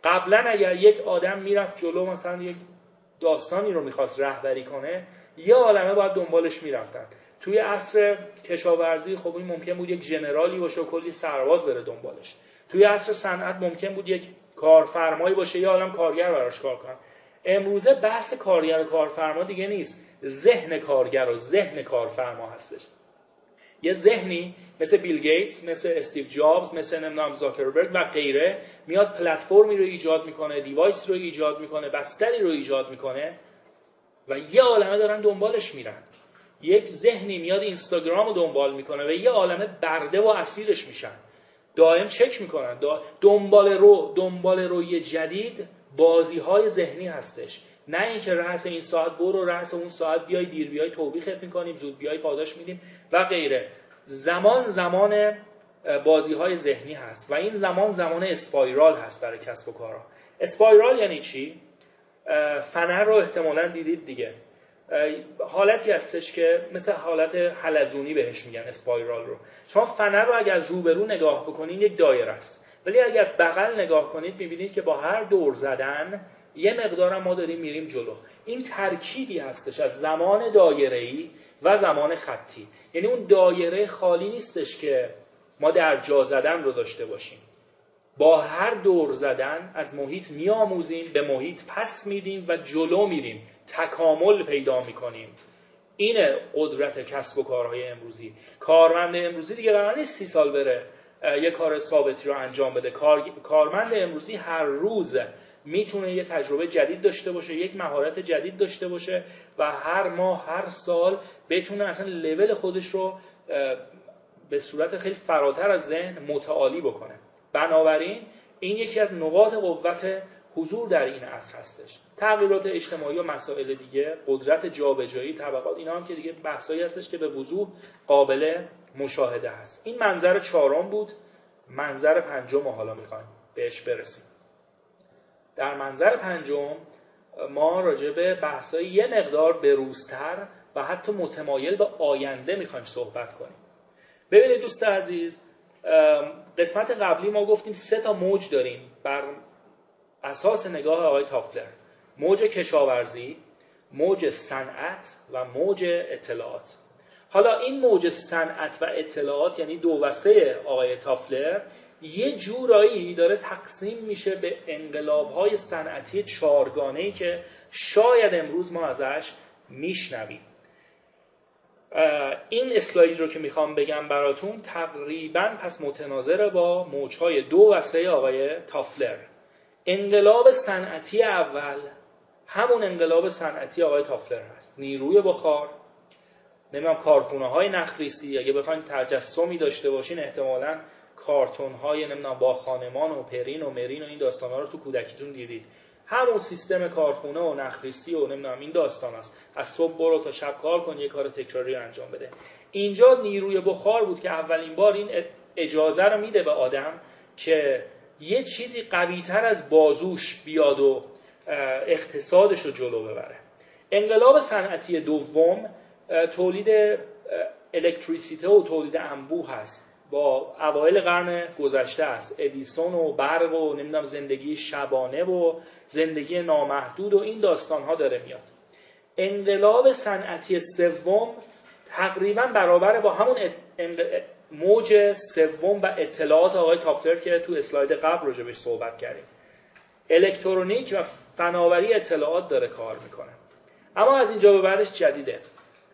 قبلا اگر یک آدم می‌رفت جلو مثلا یک داستانی رو می‌خواست رهبری کنه یه عالمه باید دنبالش می‌رفتن. توی عصر کشاورزی خب این ممکن بود یک جنرالی باشه و کلی سرباز بره دنبالش. توی عصر صنعت ممکن بود یک کارفرمایی باشه یه عالم کارگر براش کار کنن. امروزه بحث کارگر و کارفرما دیگه نیست. ذهن کارگر و ذهن کارفرما هستش. یه ذهنی مثل بیل گیتس مثل استیو جابز مثل نمی‌دونم زاکربرگ و غیره میاد پلتفرمی رو ایجاد می‌کنه device رو ایجاد می‌کنه بستری رو ایجاد می‌کنه و یه عالمه دارن دنبالش میرن. یک ذهنی میاد اینستاگرام رو دنبال می‌کنه و یه عالمه برده و اسیرش میشن. دائم چک می‌کنن. دنبال رو دنبال روی جدید بازی های ذهنی هستش. نه اینکه رأس این ساعت برو رأس اون ساعت بیای دیر بیای توبیخت می‌کنیم زود بیای پاداش میدیم و غیره. زمان زمان بازی های ذهنی هست و این زمان زمان اسپایرال هست برای کسب و کارها اسپایرال یعنی چی؟ فنر رو احتمالا دیدید دیگه. حالتی هستش که مثل حالت حلزونی بهش میگن اسپایرال رو. شما فنر رو اگر از روبرو نگاه بکنید یک دایره است. ولی اگر از بغل نگاه کنید می‌بینید که با هر دور زدن یه مقدار ما داریم میریم جلو. این ترکیبی هستش از زمان دایره‌ای و زمان خطی. یعنی اون دایره خالی نیستش که ما در جا زدن رو داشته باشیم. با هر دور زدن از محیط میآموزیم به محیط پس میدیم و جلو میریم. تکامل پیدا می‌کنیم. اینه قدرت کسب و کارهای امروزی. کارمند امروزی دیگه قرار نیست سی سال بره یه کار ثابتی رو انجام بده. کارمند امروزی هر روز می‌تونه یه تجربه جدید داشته باشه یک مهارت جدید داشته باشه و هر ماه هر سال بتونه اصلا لول خودش رو به صورت خیلی فراتر از ذهن متعالی بکنه. بنابراین این یکی از نقاط قوت حضور در این عصر هستش. تغییرات اجتماعی و مسائل دیگه قدرت جابجایی طبقات اینا هم که دیگه بحثایی هستش که به وضوح قابل مشاهده هست. این منظر چهارم بود. منظر پنجم حالا می‌خوایم بهش برسیم. در منظر پنجم ما راجع به بحثای یه مقدار بروزتر و حتی متمایل به آینده می‌خوایم صحبت کنیم. ببینید دوست عزیز قسمت قبلی ما گفتیم سه تا موج داریم بر اساس نگاه آقای تافلر. موج کشاورزی موج صنعت و موج اطلاعات. حالا این موج صنعت و اطلاعات یعنی دو و سه آقای تافلر یه جورایی داره تقسیم میشه به انقلاب های صنعتی چارگانه که شاید امروز ما ازش میشنویم. این اسلاید رو که می‌خوام بگم براتون تقریبا پس متناظر با موجهای دو و سه آقای تافلر. انقلاب صنعتی اول همون انقلاب صنعتی آقای تافلر هست. نیروی بخار نمی‌دونم کارخونه های نخریسی. اگه بخواین تجسمی داشته باشین احتمالا کارتون های نمی‌دونم با خانمان و پرین و مرین و این داستان ها رو تو کودکیتون دیدید. همون سیستم کارخونه و نخریسی و نمی‌دونم این داستان است. از صبح برو تا شب کار کن یه کار تکراری انجام بده. اینجا نیروی بخار بود که اولین بار این اجازه رو میده به آدم که یه چیزی قویتر از بازوش بیاد و اقتصادش رو جلو ببره. انقلاب صنعتی دوم تولید الکتریسیته و تولید انبوه هست. با اوایل قرن گذشته است. ادیسون و برق و نمی‌دونم زندگی شبانه و زندگی نامحدود و این داستان ها داره میاد. انقلاب صنعتی سوم تقریبا برابر با همون موج سوم و اطلاعات آقای تافلر که تو اسلاید قبل راجع بهش صحبت کردیم. الکترونیک و فناوری اطلاعات داره کار می‌کنه. اما از اینجا به بعدش جدیده.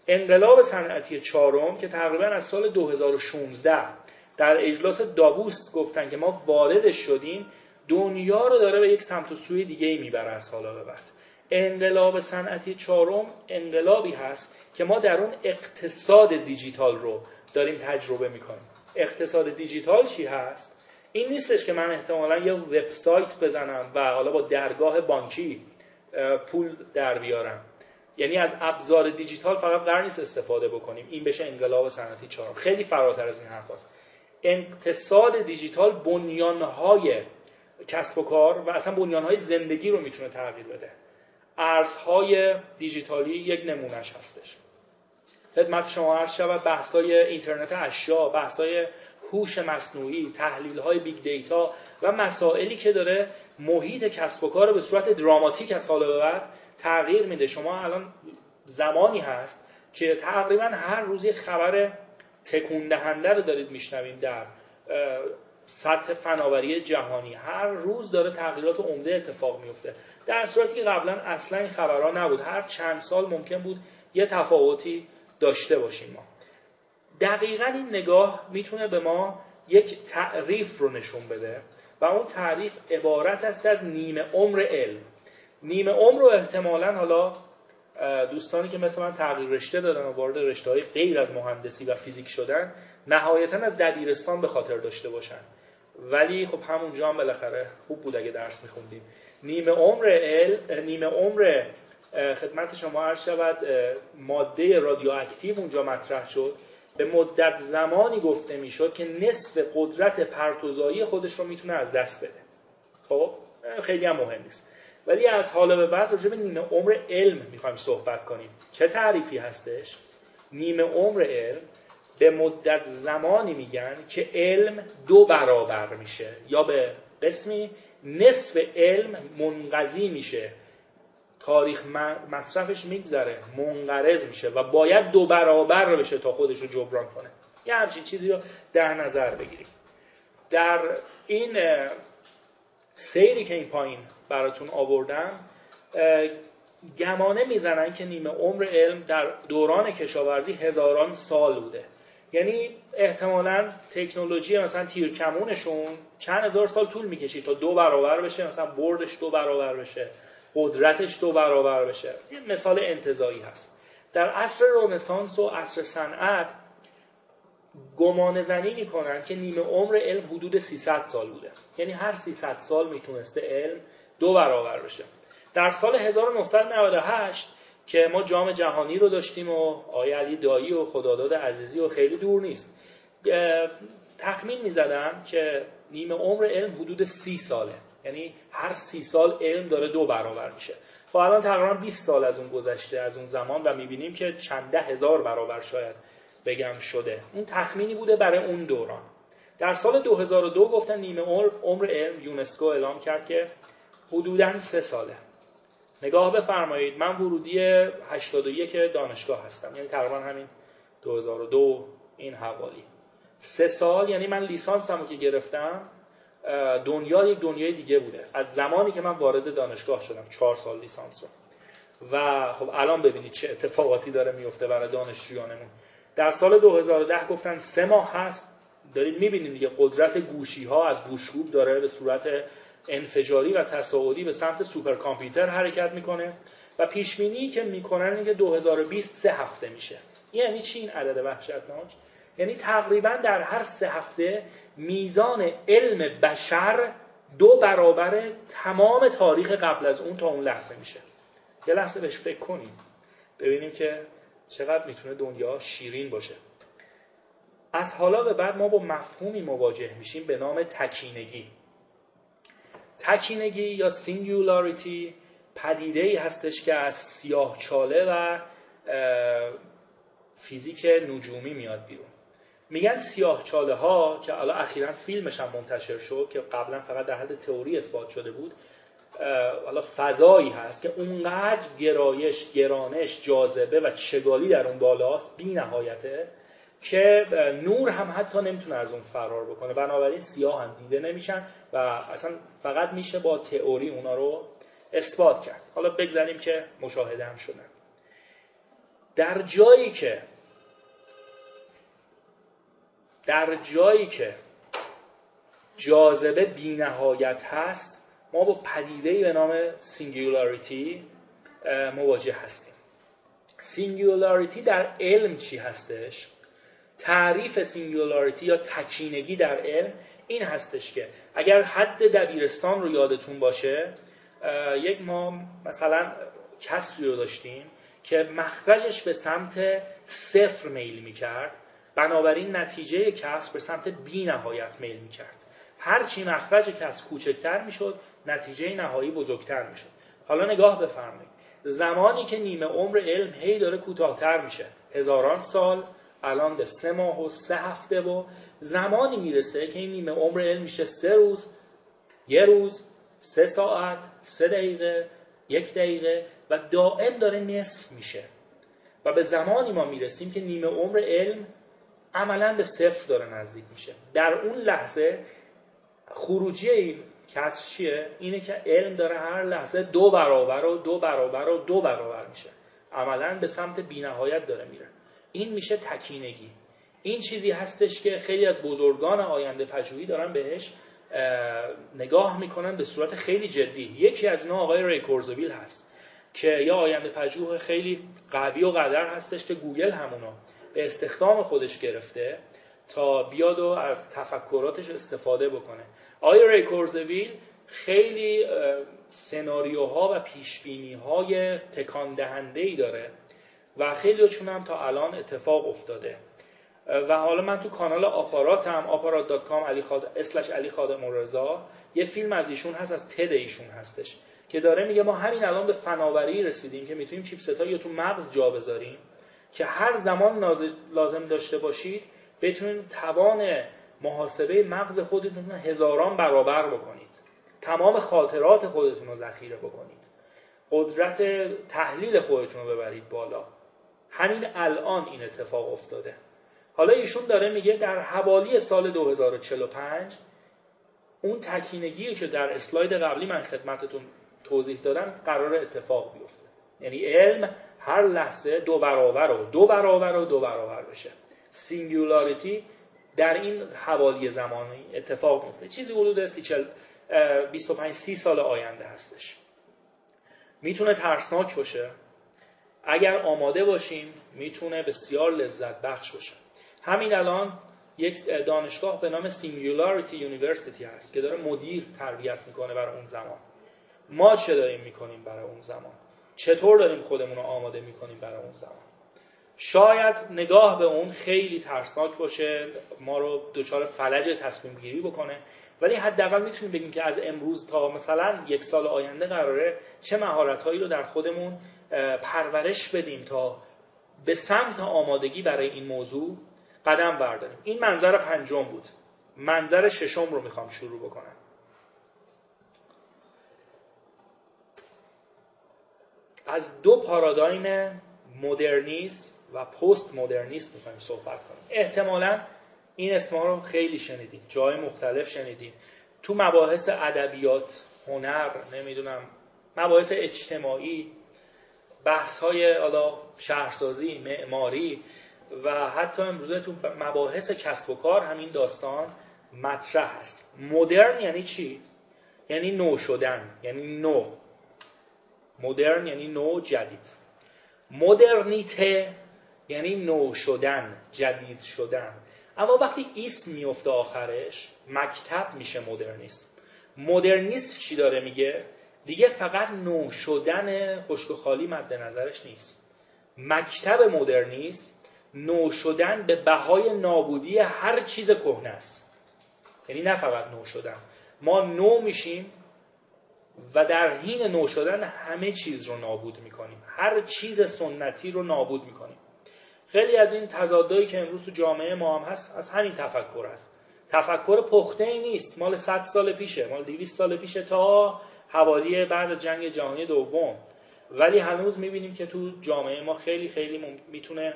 انقلاب صنعتی چهارم که تقریبا از سال 2016 در اجلاس داووس گفتن که ما وارد شدیم دنیا رو داره به یک سمت و سوی دیگه ای می‌بره از حالا به بعد. انقلاب صنعتی چهارم انقلابی هست که ما در اون اقتصاد دیجیتال رو داریم تجربه می‌کنیم. اقتصاد دیجیتال چی هست؟ این نیستش که من احتمالا یه وبسایت بزنم و حالا با درگاه بانکی پول در بیارم. یعنی از ابزار دیجیتال فقط قرار نیست استفاده بکنیم. این بشه انقلاب صنعتی چهارم. خیلی فراتر از این حرف هست. اقتصاد دیجیتال بنیانهای کسب و کار و اصلا بنیانهای زندگی رو می‌تونه تغییر بده. ارزهای دیجیتالی یک نمونهش هستش. خدمت شما عرض شود بحثای اینترنت اشیا بحثای هوش مصنوعی تحلیل های big data و مسائلی که داره محیط کسب و کار به صورت دراماتیک از حال به بعد تغییر میده. شما الان زمانی هست که تقریبا هر روزی خبر تکون دهنده رو دارید میشنوید در سطح فناوری جهانی. هر روز داره تغییرات عمده اتفاق میفته در صورتی که قبلا اصلا این خبرها نبود. هر چند سال ممکن بود یه تفاوتی داشته باشیم ما. دقیقا این نگاه می‌تونه به ما یک تعریف رو نشون بده و اون تعریف عبارت است از نیمه عمر علم. نیمه عمر رو احتمالا حالا دوستانی که مثل من تغییر رشته دادن و وارد رشته های غیر از مهندسی و فیزیک شدن نهایتا از دبیرستان به خاطر داشته باشن. ولی خب همونجا هم بالاخره خوب بود اگه درس میخوندیم. نیمه عمر علم نیمه عمر خدمت شما عرض شود ماده رادیواکتیو اونجا مطرح شد. به مدت زمانی گفته می‌شد که نصف قدرت پرتوزایی خودش رو می‌تونه از دست بده. خب خیلی هم مهم نیست. ولی از حالا به بعد راجع به نیمه عمر علم می‌خوایم صحبت کنیم. چه تعریفی هستش؟ نیمه عمر علم به مدت زمانی میگن که علم دو برابر میشه. یا به قسمی نصف علم منقضی میشه. تاریخ مصرفش میگذره منقرض میشه و باید دو برابر بشه تا خودش رو جبران کنه. یه همچین چیزی رو در نظر بگیریم. در این سیری که این پایین براتون آوردم گمانه می‌زنن که نیمه عمر علم در دوران کشاورزی هزاران سال بوده. یعنی احتمالا تکنولوژی مثلا تیرکمونشون چند هزار سال طول می‌کشید تا دو برابر بشه مثلا بردش دو برابر بشه قدرتش دو برابر بشه. یه مثال انتظایی هست. در عصر رنسانس و عصر صنعت گمان زنی می‌کنن که نیمه عمر علم حدود 300 سال بوده. یعنی هر 300 سال می‌تونسته علم دو برابر بشه. در سال 1998 که ما جام جهانی رو داشتیم و آقای علی دایی و خداداد عزیزی و خیلی دور نیست تخمین می‌زدم که نیمه عمر علم حدود سی ساله. یعنی هر سی سال علم داره دو برابر میشه. خب الان تقریبا 20 سال از اون گذشته از اون زمان و می‌بینیم که چنده هزار برابر شاید بگم شده. اون تخمینی بوده برای اون دوران. در سال 2002 گفتن نیمه عمر علم یونسکو اعلام کرد که حدودا سه ساله. نگاه بفرمایید. من ورودی 81 دانشگاه هستم. یعنی تقریبا همین 2002 این حوالی. سه سال یعنی من لیسانسمو که گرفتم دنیا یک دنیای دیگه بوده. از زمانی که من وارد دانشگاه شدم چهار سال لیسانس رو. و خب الان ببینید چه اتفاقاتی داره میفته برای دانشجویانمون. در سال 2010 گفتن سه ماه هست. دارید می‌بینید دیگه قدرت گوشی ها از گوشگوب داره به صورت انفجاری و تصاعدی به سمت سوپرکامپیوتر حرکت می‌کنه و پیش که می‌کنن اینکه 2020 سه هفته میشه. یعنی چی این عدد وحشتناک؟ یعنی تقریبا در هر سه هفته میزان علم بشر دو برابر تمام تاریخ قبل از اون تا اون لحظه میشه. یه لحظه بهش فکر کنیم. ببینیم که چقدر می‌تونه دنیا شیرین باشه. از حالا به بعد ما با مفهومی مواجه میشیم به نام تکینگی. تکینگی یا singularity پدیده ای هستش که از سیاه چاله و فیزیک نجومی میاد بیرون. میگن سیاه چاله ها که حالا اخیرا فیلمش هم منتشر شد که قبلا فقط در حد تئوری اثبات شده بود حالا فضایی هست که اونقدر گرایش گرانش جاذبه و چگالی در اون بالاست بی نهایته که نور هم حتی نمی‌تونه از اون فرار بکنه. بنابراین سیاه هم دیده نمیشن و اصلا فقط میشه با تئوری اونا رو اثبات کرد. حالا بگذاریم که مشاهده هم شدن در جایی که در جایی که جاذبه بینهایت هست ما با پدیده به نام singularity مواجه هستیم. singularity در علم چی هستش؟ تعریف singularity یا تکینگی در علم این هستش که اگر حد دبیرستان رو یادتون باشه یک ما مثلا کسری رو داشتیم که مخرجش به سمت صفر میل می‌کرد. بنابراین نتیجه کسب به سمت بی نهایت میل می‌کرد. هرچی مخرج کسب کوچکتر می‌شد نتیجه نهایی بزرگتر می‌شد. حالا نگاه بفرمایید. زمانی که نیمه عمر علم هی داره کوتاهتر میشه هزاران سال الان به سه ماه و سه هفته و زمانی می‌رسه که این نیمه عمر علم میشه. سه روز یه روز سه ساعت سه دقیقه یک دقیقه و دائم داره نصف میشه. و به زمانی ما می‌رسیم که نیمه عمر علم عملا به صفر داره نزدیک میشه. در اون لحظه خروجی این کسر چیه؟ اینه که علم داره هر لحظه دو برابر و دو برابر و دو برابر میشه. عملا به سمت بینهایت داره میره. این میشه تکینگی. این چیزی هستش که خیلی از بزرگان آینده پژوهی دارن بهش نگاه می‌کنن به صورت خیلی جدی. یکی از اینا آقای ری کورزویل هست که یه آینده پژوه خیلی قوی و قدر هستش که گوگل همونو به استخدام خودش گرفته تا بیاد و از تفکراتش استفاده بکنه. آقای ری کورزویل خیلی سناریوها و پیشبینی های تکان دهنده داره. و خیلی هم تا الان اتفاق افتاده. و حالا من تو کانال آپاراتم آپارات.com علی خاد slash علی خادم رضا یه فیلم از ایشون هست از تد ایشون هستش که داره میگه ما همین الان به فناوری رسیدیم که می‌تونیم چیپست یا تو مغز جا بذاریم که هر زمان لازم داشته باشید بتونید توان محاسبه مغز خودتون رو هزاران برابر بکنید. تمام خاطرات خودتون رو ذخیره بکنید. قدرت تحلیل خودتون رو ببرید بالا. همین الان این اتفاق افتاده. حالا ایشون داره میگه در حوالی سال 2045 اون تکینگی که در اسلاید قبلی من خدمتتون توضیح دادم قراره اتفاق بیفته. یعنی علم هر لحظه دو برابر و دو برابر و دو برابر بشه. singularity در این حوالی زمانی اتفاق میفته. چیزی حدود 25 30 سال آینده هستش. می‌تونه ترسناک باشه. اگر آماده باشیم می‌تونه بسیار لذت بخش باشه. همین الان یک دانشگاه به نام Singularity University هست که داره مدیر تربیت می‌کنه برای اون زمان. ما چه داریم می‌کنیم برای اون زمان؟ چطور داریم خودمون رو آماده می‌کنیم برای اون زمان؟ شاید نگاه به اون خیلی ترسناک باشه ما رو دچار فلج تصمیم گیری بکنه ولی حداقل می‌تونیم بگیم که از امروز تا مثلا یک سال آینده قراره چه مهارت هایی رو در خودمون پرورش بدیم تا به سمت آمادگی برای این موضوع قدم برداریم. این منظر پنجم بود. منظر ششم رو می‌خوام شروع بکنم. از دو پارادایم مدرنیسم و پست مدرنیسم می‌خوایم صحبت کنیم. احتمالا این اسما رو خیلی شنیدیم جای مختلف شنیدیم تو مباحث ادبیات هنر نمی‌دونم مباحث اجتماعی بحث های شهرسازی معماری و حتی امروزه تو مباحث کسب و کار همین داستان مطرح است. مدرن یعنی چی؟ یعنی نو شدن یعنی نو. مدرن یعنی نو جدید. مدرنیته یعنی نو شدن جدید شدن. اما وقتی اسم میفته آخرش مکتب میشه مدرنیسم. مدرنیسم چی داره میگه؟ دیگه فقط نو شدن خشک و خالی مد نظرش نیست. مکتب مدرنیسم نو شدن به بهای نابودی هر چیز کهنه است. یعنی نه فقط نو شدن. ما نو میشیم و در حین نو شدن همه چیز رو نابود می‌کنیم. هر چیز سنتی رو نابود می‌کنیم. خیلی از این تضادایی که امروز تو جامعه ما هم هست از همین تفکر است تفکر پخته ای نیست. مال 100 سال پیشه. مال 200 سال پیشه تا حوالی بعد جنگ جهانی دوم. ولی هنوز می‌بینیم که تو جامعه ما خیلی خیلی می‌تونه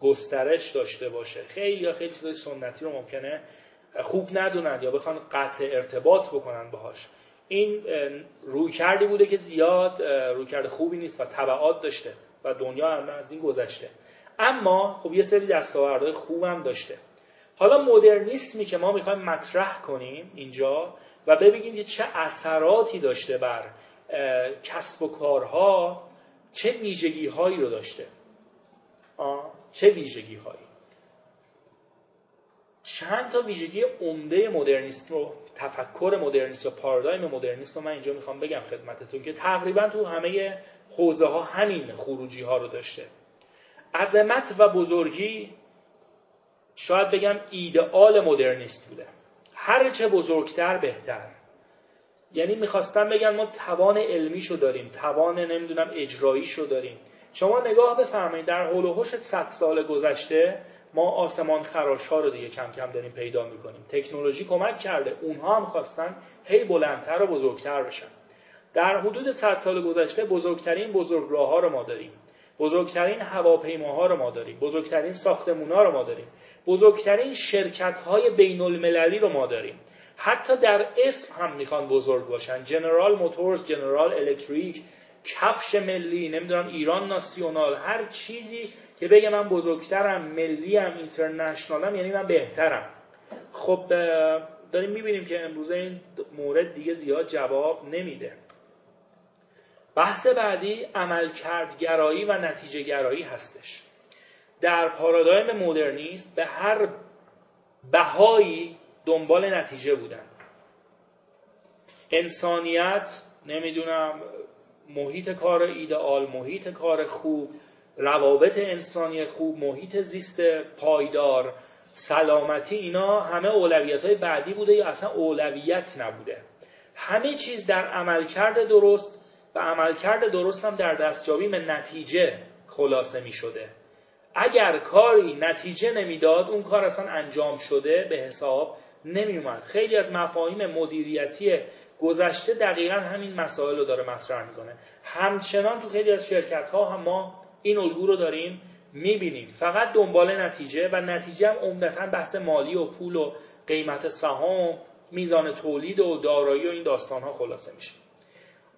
گسترش داشته باشه. خیلی یا خیلی چیزای سنتی رو ممکنه خوب ندونن یا بخوان قطع ارتباط بکنن باهاش. این روی کردی بوده که زیاد روی کرده خوبی نیست و طبعات داشته و دنیا هم از این گذشته. اما خب یه سری دستاوردهای خوبم داشته. حالا مدرنیسمی که ما می‌خوایم مطرح کنیم اینجا و ببینیم که چه اثراتی داشته بر کسب و کارها چه ویژگی هایی رو داشته. چه ویژگی هایی چند تا ویژگی عمده مدرنیست رو تفکر مدرنیست و پارادایم مدرنیست رو من اینجا می‌خوام بگم خدمتتون که تقریبا تو همه حوزه ها همین خروجی ها رو داشته عظمت و بزرگی شاید بگم ایدئال مدرنیست بوده. هر چه بزرگتر بهتر. یعنی می‌خواستم بگم ما توان علمیشو داریم توان نمی‌دونم اجراییشو داریم. شما نگاه بفرمایید در حول و 100 سال گذشته ما آسمان خراش ها رو دیگه کم کم داریم پیدا می‌کنیم. تکنولوژی کمک کرده. اونها هم خواستن هی بلندتر و بزرگتر بشن. در حدود 100 سال گذشته بزرگترین بزرگراه ها رو ما داریم. بزرگترین هواپیماها رو ما داریم. بزرگترین ساختمونا رو ما داریم. بزرگترین شرکت های بین المللی رو ما داریم. حتی در اسم هم می‌خوان بزرگ باشن. جنرال موتورز جنرال الکتریک کفش ملی نمی‌دونم ایران ناسیونال هر چیزی که بگه من بزرگترم ملیم اینترنشنالم یعنی من بهترم. خب داریم می‌بینیم که امروزه این مورد دیگه زیاد جواب نمیده. بحث بعدی عملکردگرایی و نتیجه گرایی هستش. در پارادایم مدرنیست به هر بهایی دنبال نتیجه بودن. انسانیت نمی‌دونم محیط کار ایدئال محیط کار خوب روابط انسانی خوب محیط زیست پایدار سلامتی اینا همه اولویت های بعدی بوده یا اصلا اولویت نبوده. همه چیز در عملکرد درست و عملکرد درست هم در دستیابی به نتیجه خلاصه می شده. اگر کاری نتیجه نمی‌داد اون کار اصلا انجام شده به حساب نمی اومد. خیلی از مفاهیم مدیریتی گذشته دقیقا همین مسائل رو داره مطرح می‌کنه. همچنان تو خیلی از شرکت ها هم ما این الگو رو داریم می‌بینیم. فقط دنبال نتیجه و نتیجه هم عمدتا بحث مالی و پول و قیمت سهام میزان تولید و دارایی و این داستان ها خلاصه میشه.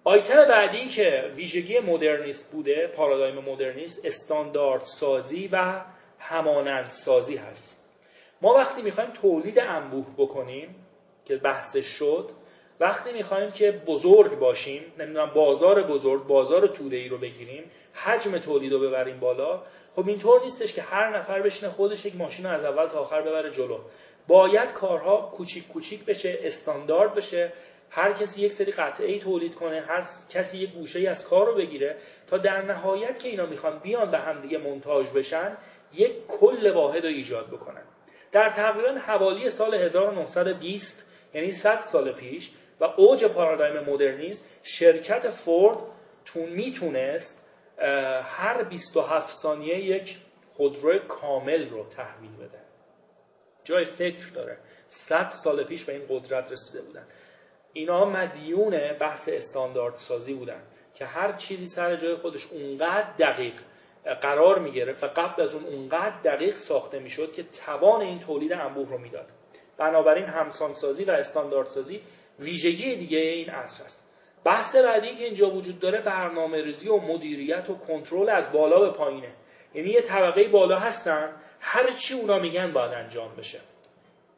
آیتم بعدی که ویژگی مدرنیست بوده پارادایم مدرنیست استاندارد سازی و همانند سازی هست. ما وقتی می‌خوایم تولید انبوه بکنیم که بحثش شد وقتی می‌خوایم که بزرگ باشیم نمی‌دونم بازار بزرگ بازار توده ای رو بگیریم حجم تولید رو ببریم بالا خب اینطور نیستش که هر نفر بشینه خودش یک ماشین رو از اول تا آخر ببره جلو. باید کارها کوچیک کوچیک بشه استاندارد بشه هر کسی یک سری قطعه ای تولید کنه هر کسی یک گوشه ای از کار رو بگیره تا در نهایت که اینا می‌خوان بیان به همدیگه منتاج بشن یک کل واحد رو ایجاد بکنن. در تقریبا حوالی سال 1920 یعنی 100 سال پیش و اوج پارادایم مدرنیسم شرکت فورد تون می‌تونست هر 27 ثانیه یک خودرو کامل رو تحویل بده. جای فکر داره. 100 سال پیش به این قدرت رسیده بودن. اینا مدیون بحث استاندارد سازی بودن که هر چیزی سر جای خودش اونقدر دقیق قرار می‌گرفت و قبل از اون اونقدر دقیق ساخته می‌شد که توان این تولید انبوه رو می‌داد. بنابراین همسانسازی و استانداردسازی ویژگی دیگه این عصر است. بحث بعدی که اینجا وجود داره برنامه ریزی و مدیریت و کنترل از بالا به پایینه. یعنی یه طبقه بالا هستن هر چی اونا میگن باید انجام بشه.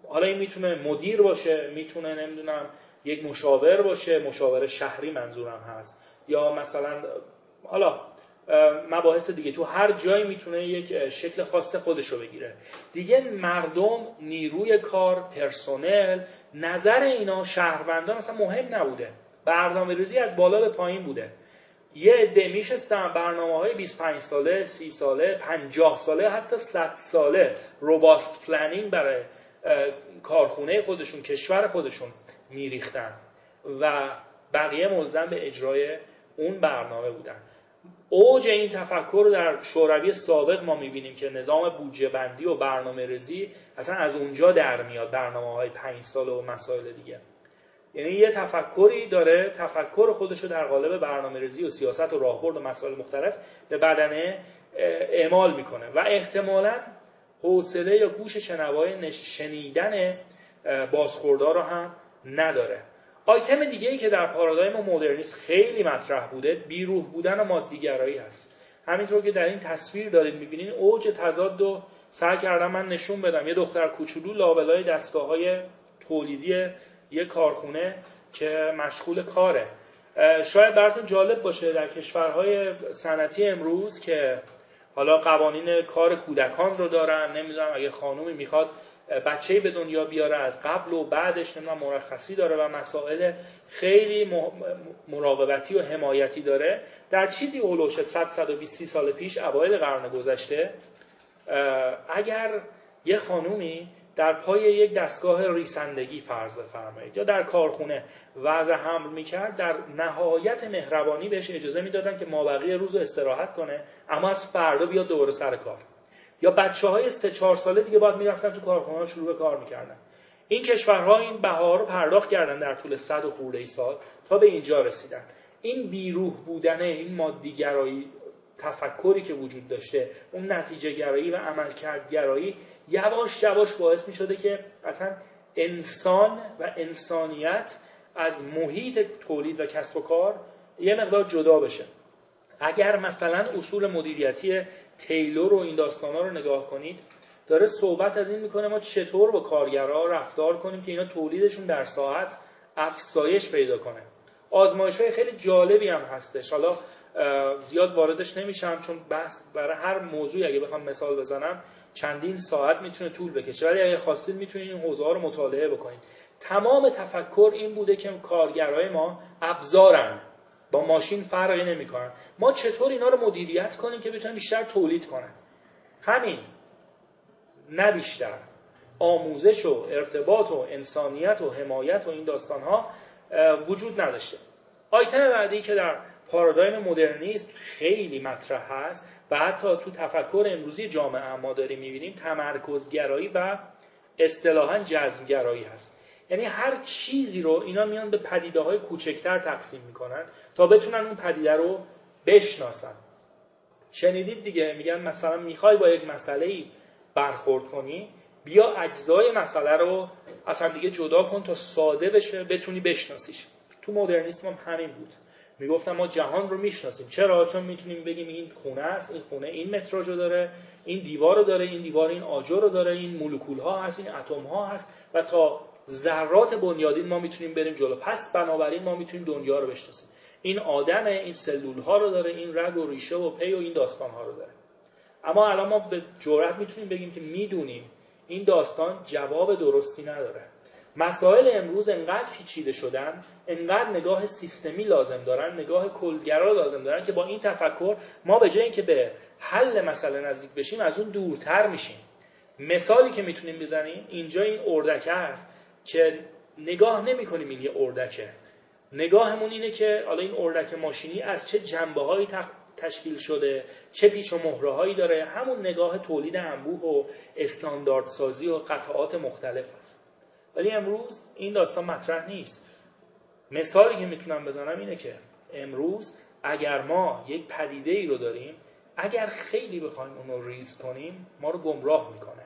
حالا این می‌تونه مدیر باشه می‌تونه نمی‌دونم یک مشاور باشه مشاور شهری منظورم هست. یا مثلا حالا مباحث دیگه تو هر جایی می‌تونه یک شکل خاص خودش رو بگیره. دیگه مردم نیروی کار پرسنل نظر اینا شهروندان اصلا مهم نبوده. برنامه ریزی از بالا به پایین بوده. یه عده میشستن برنامه های 25 ساله 30 ساله 50 ساله حتی 100 ساله. روباست پلنینگ برای کارخونه خودشون کشور خودشون. میریختن. و بقیه ملزم به اجرای اون برنامه بودن. اوج این تفکر رو در شوروی سابق ما می‌بینیم که نظام بودجه بندی و برنامه رزی اصلا از اونجا در میاد برنامه های پنج سال و مسائل دیگه. یعنی یه تفکری داره تفکر خودش رو در قالب برنامه رزی و سیاست و راهبرد و مسائل مختلف به بدنه اعمال می‌کنه. و احتمالا حوصله یا گوش شنوای شنیدن بازخوردار رو هم نداره. آیتم دیگه ای که در پارادایم مدرنیست خیلی مطرح بوده بیروح بودن و مادیگرایی هست. همینطور که در این تصویر دارید می‌بینین اوج تضاد و سعی کردم من نشون بدم. یه دختر کوچولو لابلای دستگاه های تولیدی یه کارخونه که مشغول کاره. شاید براتون جالب باشه در کشورهای صنعتی امروز که حالا قوانین کار کودکان رو دارن نمی‌دونم اگه خانومی می‌خواد بچه به دنیا بیاره از قبل و بعدش نمی‌دونم مرخصی داره و مسائل خیلی مراقبتی و حمایتی داره. در چیزی اولوش 100 120 سال پیش اوایل قرن گذشته اگر یه خانومی در پای یک دستگاه ریسندگی فرض بفرمایید یا در کارخونه وضع حمل می‌کرد در نهایت مهربانی بهش اجازه می‌دادن که مابقی روز استراحت کنه اما از فردا بیاد دوباره سر کار. یا بچه های سه چهار ساله دیگه باید می‌رفتن تو کارخانه شروع به کار می‌کردن. این کشورها این بها رو پرداخت کردن در طول صد و خورده سال تا به اینجا رسیدن. این بیروح بودن این مادیگرایی تفکری که وجود داشته اون نتیجه گرایی و عملکرد گرایی یواش یواش باعث می شده که اصلا انسان و انسانیت از محیط تولید و کسب و کار یه مقدار جدا بشه. اگر مثلا اصول مدیریتی تیلور و این داستان ها رو نگاه کنید داره صحبت از این می‌کنه ما چطور با کارگرها رفتار کنیم که اینا تولیدشون در ساعت افزایش پیدا کنه. آزمایش های خیلی جالبی هم هستش. حالا زیاد واردش نمیشم چون بحث برای هر موضوعی اگه بخوام مثال بزنم چندین ساعت می‌تونه طول بکشه. ولی اگه خواستید می‌تونید این حوزه رو مطالعه بکنید. تمام تفکر این بوده که کارگرای ما ابزارن. با ماشین فرقی نمی‌کنن. ما چطور اینا رو مدیریت کنیم که بتونن بیشتر تولید کنن؟ همین. نه بیشتر. آموزش و ارتباط و انسانیت و حمایت و این داستان ها وجود نداشته. آیتم بعدی که در پارادایم مدرنیست خیلی مطرح هست و حتی تو تفکر امروزی جامعه ما داریم می‌بینیم تمرکزگرایی و اصطلاحا جذبگرایی هست. یعنی هر چیزی رو اینا میان به پدیده های کوچکتر تقسیم می‌کنن تا بتونن اون پدیده رو بشناسن. شنیدید دیگه میگن مثلا می‌خوای با یک مسئله ای برخورد کنی بیا اجزای مسئله رو اصلا دیگه جدا کن تا ساده بشه بتونی بشناسیش. تو مدرنیسم هم همین بود. می‌گفتم ما جهان رو می‌شناسیم. چرا؟ چون می‌تونیم بگیم این خونه است این خونه این متراژو داره این دیوار رو داره این دیوار این آجر رو داره این مولکول ها هست این اتم ها هست و تا ذرات بنیادین ما می‌تونیم بریم جلو. پس بنابراین ما می‌تونیم دنیا رو بشناسیم. این آدم این سلول ها رو داره این رگ و ریشه و پی و این داستان ها رو داره. اما الان ما به جرات می‌تونیم بگیم که می‌دونیم این داستان جواب درستی نداره. مسائل امروز انقدر پیچیده شدن انقدر نگاه سیستمی لازم دارن نگاه کلگرا لازم دارن که با این تفکر ما به جای اینکه به حل مسئله نزدیک بشیم از اون دورتر میشیم. مثالی که می‌تونیم بزنیم اینجا این اردکه است که نگاه نمی کنیم این یه اردکه. نگاهمون اینه که حالا این اردک ماشینی از چه جنبه هایی تشکیل شده چه پیچ و مهره هایی داره. همون نگاه تولید انبوه و استانداردسازی و قطعات مختلف است ولی امروز این داستان مطرح نیست. مثالی که می‌تونم بزنم اینه که امروز اگر ما یک پدیده ای رو داریم اگر خیلی بخوایم اون رو ریز کنیم ما رو گمراه می‌کنه.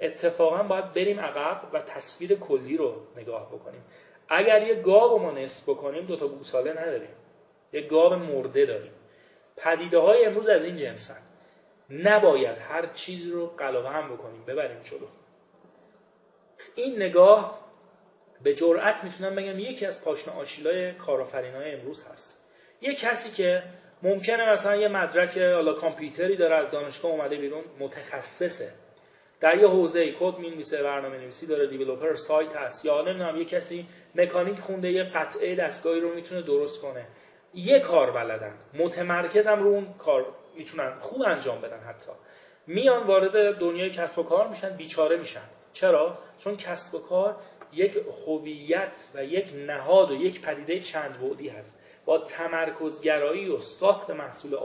اتفاقا باید بریم عقب و تصویر کلی رو نگاه بکنیم. اگر یه گاو ما نصف بکنیم دوتا گوساله نداریم. یه گاو مرده داریم. پدیده های امروز از این جنسن نباید هر چیزی رو قلاقه هم بکنیم. ببریم جلو. این نگاه به جرأت می‌تونم بگم یکی از پاشنه آشیلای کارآفرین های امروز هست. یه کسی که ممکنه مثلا یه مدرک حالا کامپیوتری داره از دانشگاه اومده بیرون متخصصه. در یه حوزه کد می‌نویسه برنامه نویسی داره دیولپر سایت هست یا نمی‌دونم یه کسی مکانیک خونده یه قطعه دستگاهی رو می‌تونه درست کنه. یه کار بلدن متمرکزم رو اون کار می‌تونن خوب انجام بدن حتی. میان وارد دنیای کسب و کار میشن بیچاره میشن. چرا؟ چون کسب و کار یک هویت و یک نهاد و یک پدیده چند بعدی هست. با تمرکزگرایی و ساخت محصول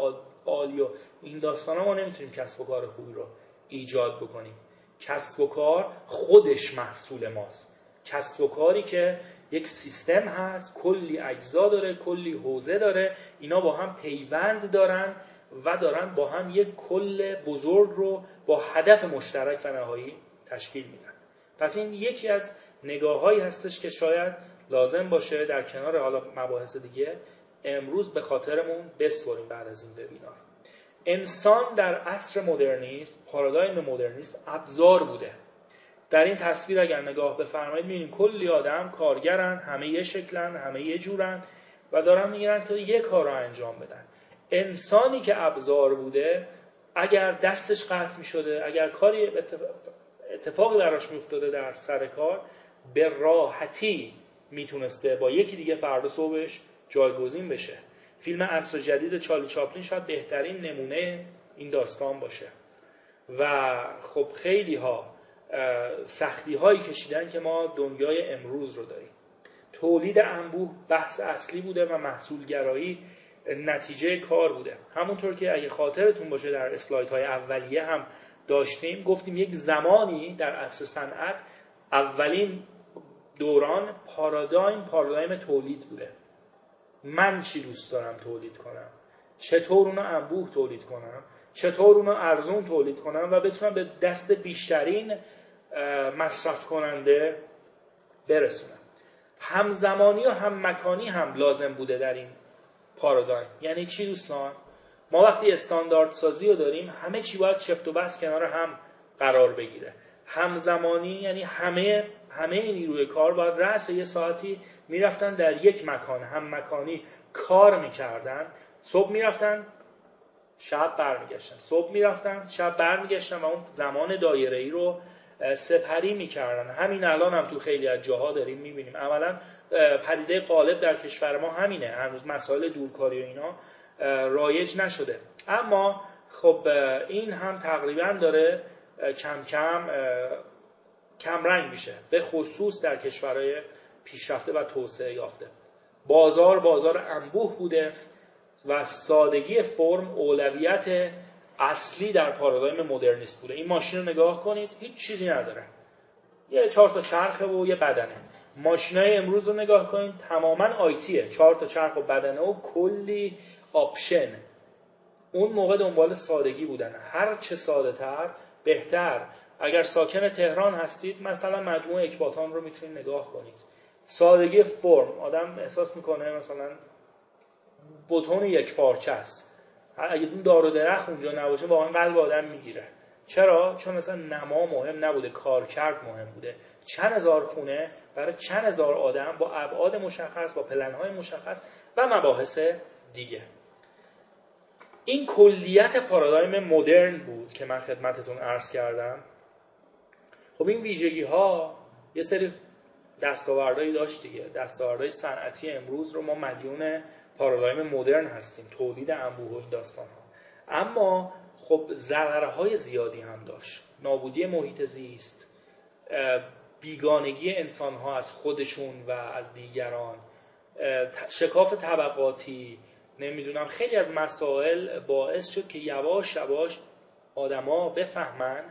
عالی و این داستان ها ما نمی‌تونیم کسب و کار خوبی رو ایجاد بکنیم. کسب و کار خودش محصول ماست. کسب و کاری که یک سیستم هست کلی اجزا داره کلی حوزه داره اینا با هم پیوند دارن و دارن با هم یک کل بزرگ رو با هدف مشترک و نهایی تشکیل میدن. پس این یکی از نگاه هایی هستش که شاید لازم باشه در کنار حالا مباحث دیگه امروز به خاطرمون بسپریم بعد از این وبینار. انسان در عصر مدرنیست پارادایم مدرنیست ابزار بوده. در این تصویر اگر نگاه بفرمایید می‌بینیم کلی آدم کارگرن همه یه شکلن همه یه جورن و دارن می‌گیرن که یه کار رو انجام بدن. انسانی که ابزار بوده اگر دستش قطع می شده اگر کاری اتفاقی براش میافتاده در سر کار به راحتی می‌تونسته با یکی دیگه فردا صبحش جایگزین بشه. فیلم عصر جدید چارلی چاپلین شاید بهترین نمونه این داستان باشه. و خب خیلی ها سختی هایی کشیدن که ما دنیای امروز رو داریم. تولید انبوه بحث اصلی بوده و محصولگرایی نتیجه کار بوده. همونطور که اگه خاطرتون باشه در اسلاید های اولیه هم داشتیم گفتیم یک زمانی در عصر صنعت اولین دوران پارادایم پارادایم تولید بوده. من چی دوست دارم تولید کنم؟ چطور اونو انبوه تولید کنم چطور اونو ارزون تولید کنم و بتونم به دست بیشترین مصرف کننده برسونم همزمانی و هم مکانی هم لازم بوده در این پارادایم. یعنی چی دوستان؟ ما وقتی استاندارد سازی رو داریم همه چی باید چفت و بس کنار هم قرار بگیره. همزمانی یعنی همه همه نیروی کار باید رأس یه ساعتی می‌رفتن در یک مکان هم مکانی کار می‌کردن صبح می‌رفتن شب برمیگشتن. صبح می‌رفتن شب برمیگشتن و اون زمان دایره ای رو سپری می‌کردن. همین الان هم تو خیلی از جاها داریم می‌بینیم. اولا پدیده قالب در کشور ما همینه. هنوز مسائل دورکاری و اینا رایج نشده. اما خب این هم تقریبا داره کم کم کم رنگ میشه. به خصوص در کشورهای پیشرفته و توسعه یافته. بازار بازار انبوه بوده و سادگی فرم اولویت اصلی در پارادایم مدرنیست بوده. این ماشین رو نگاه کنید هیچ چیزی نداره. یه چهار تا چرخه و یه بدنه. ماشینای امروز رو نگاه کنید تماما آیتیه چهار تا چرخ و بدنه و کلی آپشن. اون موقع دنبال سادگی بودن. هر چه ساده تر بهتر. اگر ساکن تهران هستید مثلا مجموعه اکباتان رو می‌تونید نگاه کنید. سادگی فرم. آدم احساس می‌کنه مثلا بتون یک پارچه است. اگه اون دار و درخت اونجا نباشه واقعا قلب آدم می‌گیره. چرا؟ چون مثلا نما مهم نبوده کارکرد مهم بوده. چند هزار خونه برای چند هزار آدم با ابعاد مشخص با پلنهای مشخص و مباحث دیگه. این کلیت پارادایم مدرن بود که من خدمتتون عرض کردم. خب این ویژگی ها یه سری دستاوردهایی داشت دیگه. دستاوردهای صنعتی امروز رو ما مدیون پارادایم مدرن هستیم تولید انبوه داستان ها اما خب ضررهای زیادی هم داشت. نابودی محیط زیست بیگانگی انسان ها از خودشون و از دیگران شکاف طبقاتی نمی‌دونم خیلی از مسائل باعث شد که یواش یواش آدما بفهمن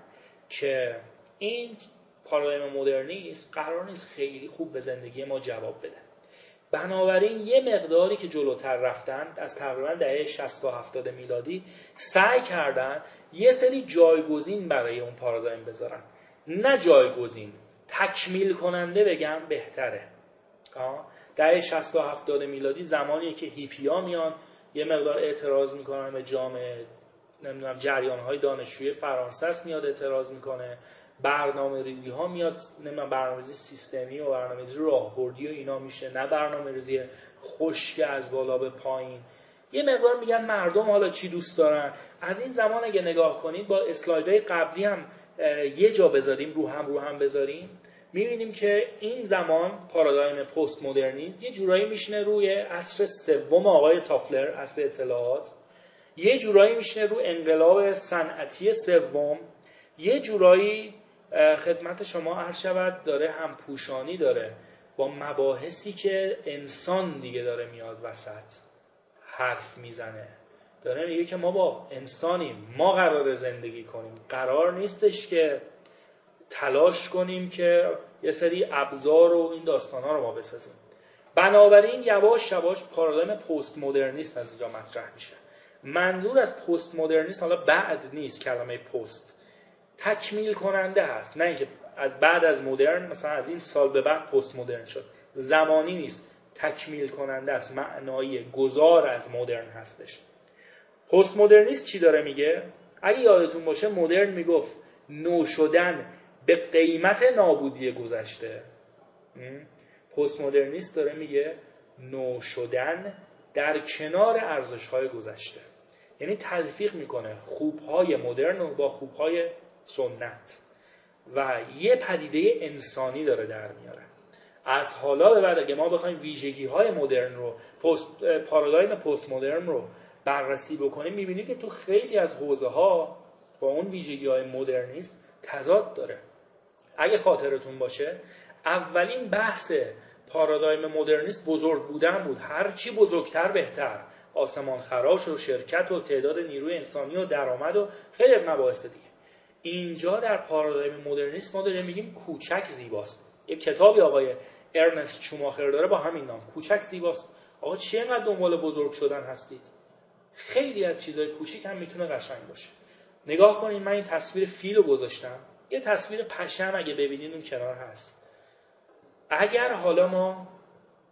که این پارادایم مدرنیست قرار نیست خیلی خوب به زندگی ما جواب بده. بنابراین یه مقداری که جلوتر رفتن از تقریبا دهه 60 و 70 میلادی سعی کردن یه سری جایگزین برای اون پارادایم بذارن. نه جایگزین تکمیل کننده بگم بهتره. دهه 60 و 70 میلادی زمانی که هیپیا میان یه مقدار اعتراض می‌کنن به جامعه نمی‌دونم جریان های دانشجوی فرانسه میاد اعتراض می‌کنه. برنامه ریزی ها میاد نمی‌دونم برنامه ریزی سیستمی و برنامه ریزی راهبردی و اینا میشه نه برنامه ریزی خشک از بالا به پایین. یه مقدار میگن مردم حالا چی دوست دارن؟ از این زمان اگه نگاه کنید با اسلایدهای قبلی هم یه جا بذاریم رو هم رو هم بذاریم می‌بینیم که این زمان پارادایم پست مدرنی یه جورایی میشینه روی عصر سوم آقای تافلر عصر اطلاعات. یه جورایی میشینه رو انقلاب صنعتی سوم. یه جورایی خدمت شما عرض شود داره هم پوشانی داره با مباحثی که انسان دیگه داره میاد وسط حرف می‌زنه. داره میگه که ما با انسانیم ما قرار زندگی کنیم. قرار نیستش که تلاش کنیم که یه سری ابزار و این داستان ها رو ما بسازیم. بنابراین یواش یواش پارادایم پست مدرنیست از اینجا مطرح میشه. منظور از پست مدرنیست حالا بعد نیست کلمه پست. تکمیل کننده هست. نه اینکه از بعد از مدرن مثلا از این سال به بعد پست مدرن شد. زمانی نیست. تکمیل کننده است. معنایی گذار از مدرن هستش. پست مدرنیست چی داره میگه؟ اگه یادتون باشه مدرن می‌گفت نو شدن به قیمت نابودی گذشته. پست مدرنیست داره میگه نو شدن در کنار ارزش های گذشته. یعنی تلفیق می‌کنه خوبهای مدرن با خوبهای سنت. و یه پدیده انسانی داره در میاره. از حالا به بعد اگه ما بخوایم ویژگی های مدرن رو پست پارادایم پست مدرن رو بررسی بکنیم می‌بینیم که تو خیلی از حوزه ها با اون ویژگی های مدرنیست تضاد داره. اگه خاطرتون باشه اولین بحث پارادایم مدرنیست بزرگ بودن بود. هرچی بزرگتر بهتر. آسمان خراش و شرکت و تعداد نیروی انسانی و درآمد و خیلی از مباحث دیگه. اینجا در پارادایم مدرنیست ما داریم میگیم کوچک زیباست. یه کتابی آقای ارنست چوماخر داره با همین نام کوچک زیباست. آقا چی انقدر دنبال بزرگ شدن هستید؟ خیلی از چیزهای کوچیک هم می‌تونه قشنگ باشه. نگاه کنید من این تصویر فیل رو گذاشتم. یه تصویر پشم اگه ببینید اون کنار هست. اگر حالا ما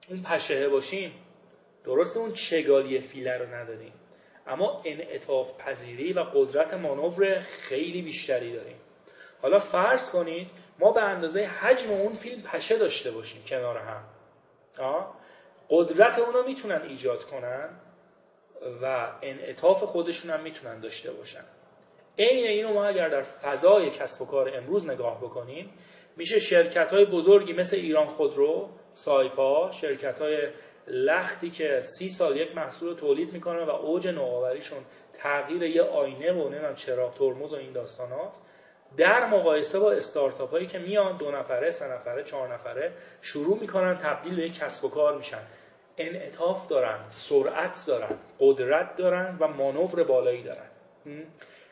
اون پشهه باشیم درست اون چگالی فیله رو نداریم. اما انعطاف پذیری و قدرت مانور خیلی بیشتری داریم. حالا فرض کنید ما به اندازه حجم اون فیلم پشه داشته باشیم کنار هم. آه؟ قدرت اون رو می‌تونن ایجاد کنن و انعطاف خودشون هم می‌تونن داشته باشن. عین اینو ما اگر در فضای کسب و کار امروز نگاه بکنیم میشه شرکت های بزرگی مثل ایران خودرو، سایپا، شرکت های لختی که سی سال یک محصول تولید می‌کنن و اوج نوآوریشون تغییر یه آینه و نمی‌دونم چراغ ترمز و این داستانات در مقایسه با استارتاپ هایی که میان دو نفره، سه نفره، چهار نفره شروع می‌کنن تبدیل به یک کسب و کار میشن. انعطاف دارن، سرعت دارن، قدرت دارن و مانور بالایی دارن.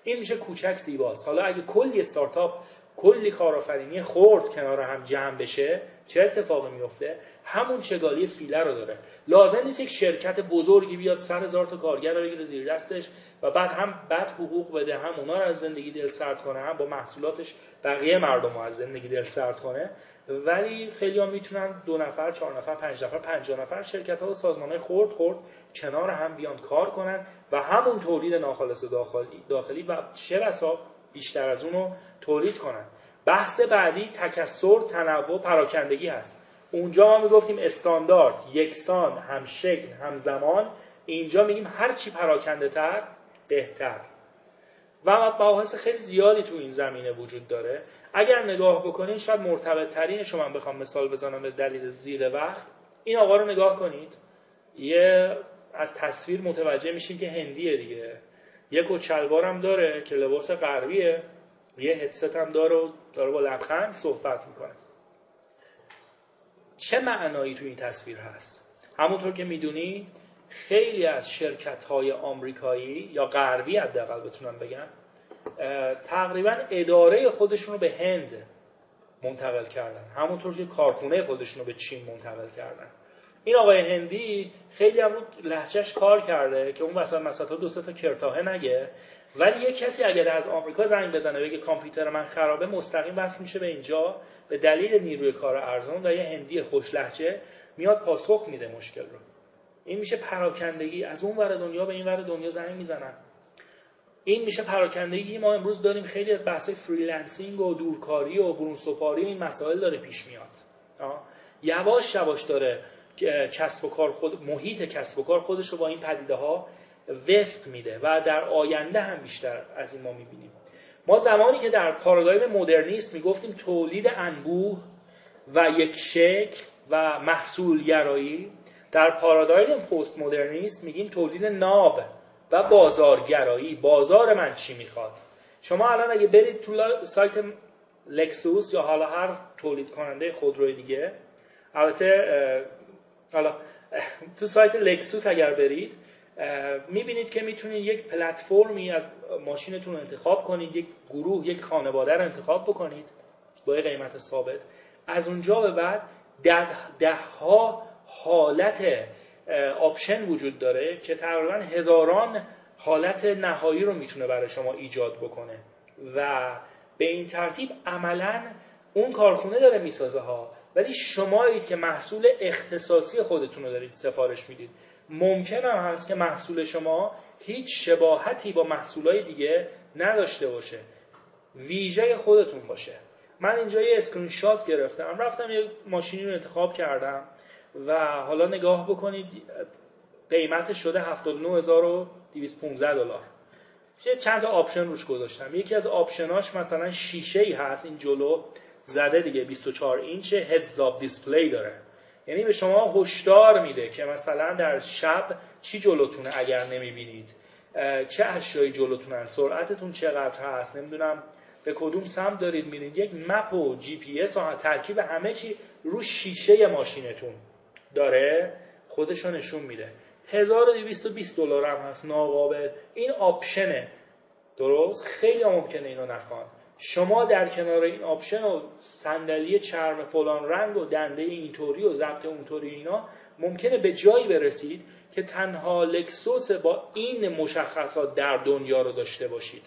این میشه کوچک زیباست. حالا اگه کلی استارتاپ کلی کارآفرینی خرد کنار هم جمع بشه چه اتفاقی میفته همون چگالی فیله رو داره. لازم نیست یک شرکت بزرگی بیاد سر هزار تا کارگر رو بگیره زیر دستش و بعد هم بد حقوق بده هم اونا رو از زندگی دل سرد کنه هم با محصولاتش بقیه مردم رو از زندگی دل سرد کنه. ولی خیلی ها می‌تونن دو نفر چهار نفر پنج نفر پنجاه نفر شرکت ها و سازمان های خورد خورد کنار هم بیان کار کنن و همون تولید ناخالص داخلی, داخلی و چه بسا بیشتر از اونو تولید کنن. بحث بعدی تکسر تنوع پراکندگی هست. اونجا ما می‌گفتیم استاندارد یکسان هم شکل هم زمان اینجا میگیم هر چی پراکنده تر بهتر. و مباحث خیلی زیادی تو این زمینه وجود داره. اگر نگاه بکنید شاید مرتبط ترین شما بخوام مثال بزنم به دلیل زیر وقت. این آقا رو نگاه کنید. یه از تصویر متوجه میشیم که هندیه دیگه. یه کچلوار داره که لباس غربیه. یه هدست هم داره و داره با لبخند صحبت می‌کنه. چه معنایی تو این تصویر هست؟ همونطور که می‌دونید خیلی از شرکت های آمریکایی یا غربی حداقل بتونم بگم تقریبا اداره خودشون رو به هند منتقل کردن. همونطور که کارخونه خودشون رو به چین منتقل کردن. این آقای هندی خیلی هم رو کار کرده که اون وسط مسطح دو تا کرتاهه نگه. ولی یه کسی اگر از آمریکا زنگ بزنه بگه کامپیوتر من خرابه مستقیم وصل میشه به اینجا. به دلیل نیروی کار ارزان و یه هندی خوش لهجه میاد پاسخ میده مشکل رو. این میشه پراکندگی. از اون ور دنیا به این ور دنیا زنگ می‌زنن. این میشه پراکندگی که ما امروز داریم. خیلی از بحث freelancing و دورکاری و برون سپاری این مسائل داره پیش میاد. یواش یواش داره کسب و کار خود محیط کسب و کار خودش رو با این پدیده ها وفق میده و در آینده هم بیشتر از این ما می‌بینیم. ما زمانی که در پارادایم مدرنیست می‌گفتیم تولید انبوه و یک شکل و محصولگرایی در پارادایم پست مدرنیست میگیم تولید ناب و بازارگرایی. بازار من چی می‌خواد؟ شما الان اگه برید تو سایت لکسوس یا حالا هر تولید کننده خودروی دیگه البته حالا تو سایت لکسوس اگر برید می‌بینید که می‌تونید یک پلتفرمی از ماشینتون انتخاب کنید یک گروه یک خانواده رو انتخاب بکنید با قیمت ثابت. از اونجا به بعد ده, ده ها حالت آپشن وجود داره که تقریبا هزاران حالت نهایی رو می‌تونه برای شما ایجاد بکنه و به این ترتیب عملا اون کارخونه داره می‌سازه ها. ولی شمایید که محصول اختصاصی خودتون رو دارید سفارش می‌دید. ممکن هم هست که محصول شما هیچ شباهتی با محصولای دیگه نداشته باشه. ویژه خودتون باشه. من اینجا یه اسکرین شات گرفتم. رفتم یه ماشینی رو انتخاب کردم و حالا نگاه بکنید قیمتش شده 79215 دلار. چند تا آپشن روش گذاشتم. یکی از آپشناش مثلا شیشه ای هست. این جلو زده دیگه 24 اینچ heads-up display داره. یعنی به شما هشدار میده که مثلا در شب چی جلوتونه اگر نمی‌بینید؟ چه اشیایی جلوتونن؟ سرعتتون چقدر هست؟ نمی‌دونم. به کدوم سمت دارید میرید؟ یک map و جی پی اس ترکیب همه چی رو شیشه ماشینتون داره خودشو نشون میده. 1220 دلار هم هست ناقابل. این آپشنه. درست؟ خیلی ممکنه اینو نخوان. شما در کنار این آپشن و صندلی چرم فلان رنگ و دنده اینطوری و ضبط اونطوری اینا ممکنه به جایی برسید که تنها لکسوس با این مشخصات در دنیا رو داشته باشید.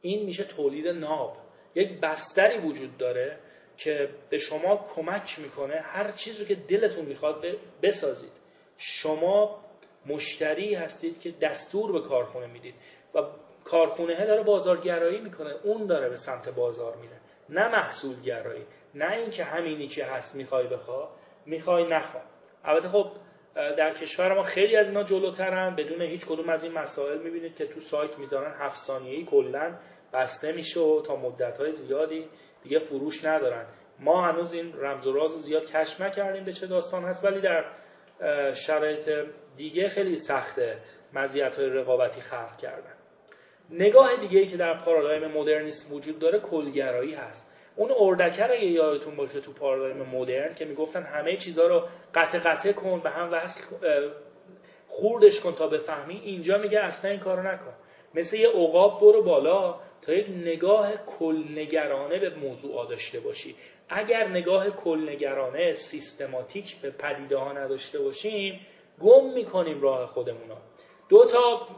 این میشه تولید ناب. یک بستری وجود داره که به شما کمک می‌کنه هر چیزی که دلتون می‌خواد بسازید. شما مشتری هستید که دستور به کارخونه می‌دید و کارخونه داره بازارگرایی می‌کنه. اون داره به سمت بازار میره. نه محصول گرایی نه اینکه همینی که هست می‌خوای بخوا می‌خوای نخوا. البته خب در کشور ما خیلی از اینا جلوترن. بدون هیچ کدوم از این مسائل می‌بینید که تو سایت می‌ذارن هفت ثانیه‌ای کلا بسته میشه و تا مدت های زیادی دیگه فروش ندارن. ما هنوز این رمز و راز زیاد کشف نکردیم به چه داستان هست ولی در شرایط دیگه خیلی سخته مزیت های رقابتی خلق کردن. نگاه دیگه ای که در پارادایم مدرنیسم وجود داره کلگرایی هست. اون اردکر اگه یادتون باشه تو پارادایم مدرن که می‌گفتن همه چیزها رو قطع قطع کن به هم وصل خوردش کن تا بفهمی اینجا میگه اصلا این کارو نکن. مثل یه عقاب برو بالا تا یک نگاه کلنگرانه به موضوع داشته باشی. اگر نگاه کلنگرانه سیستماتیک به پدیده ها نداشته باشیم گم می‌کنیم راه خودمون دو تا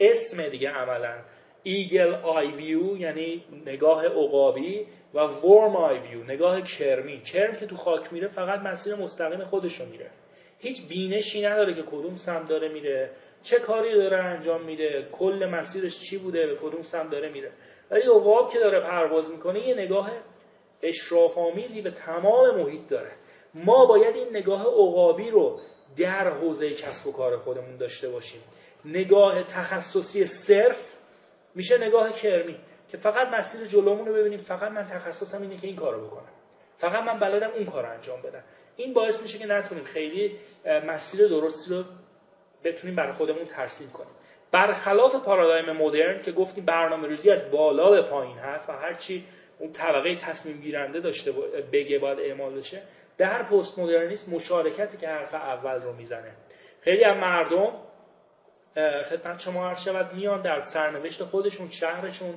اسم دیگه عملا. eagle eye view یعنی نگاه عقابی و worm eye view نگاه کرمی. کرم که تو خاک میره فقط مسیر مستقیم خودشو میره. هیچ بینشی نداره که کدوم سمت داره میره. چه کاری داره انجام میده؟ کل مسیرش چی بوده؟ به کدوم سمت داره میره. ولی عقاب که داره پرواز می‌کنه یه نگاه اشراف آمیزی به تمام محیط داره. ما باید این نگاه عقابی رو در حوزه کسب و کار خودمون داشته باشیم. نگاه تخصصی صرف میشه نگاه کرمی که فقط مسیر جلومون رو ببینیم. فقط من تخصصم اینه که این کارو بکنم. فقط من بلدم اون کار رو انجام بدم. این باعث میشه که نتونیم خیلی مسیر درستی رو بتونیم برای خودمون ترسیم کنیم. برخلاف پارادایم مدرن که گفتیم برنامه روزی از بالا به پایین هست و هرچی اون طبقه تصمیم گیرنده داشته بگه باید اعمال بشه در پست مدرنیسم مشارکتی که حرف اول رو می‌زنه. خیلی از مردم خدمت شما عرض شود میان در سرنوشت خودشون شهرشون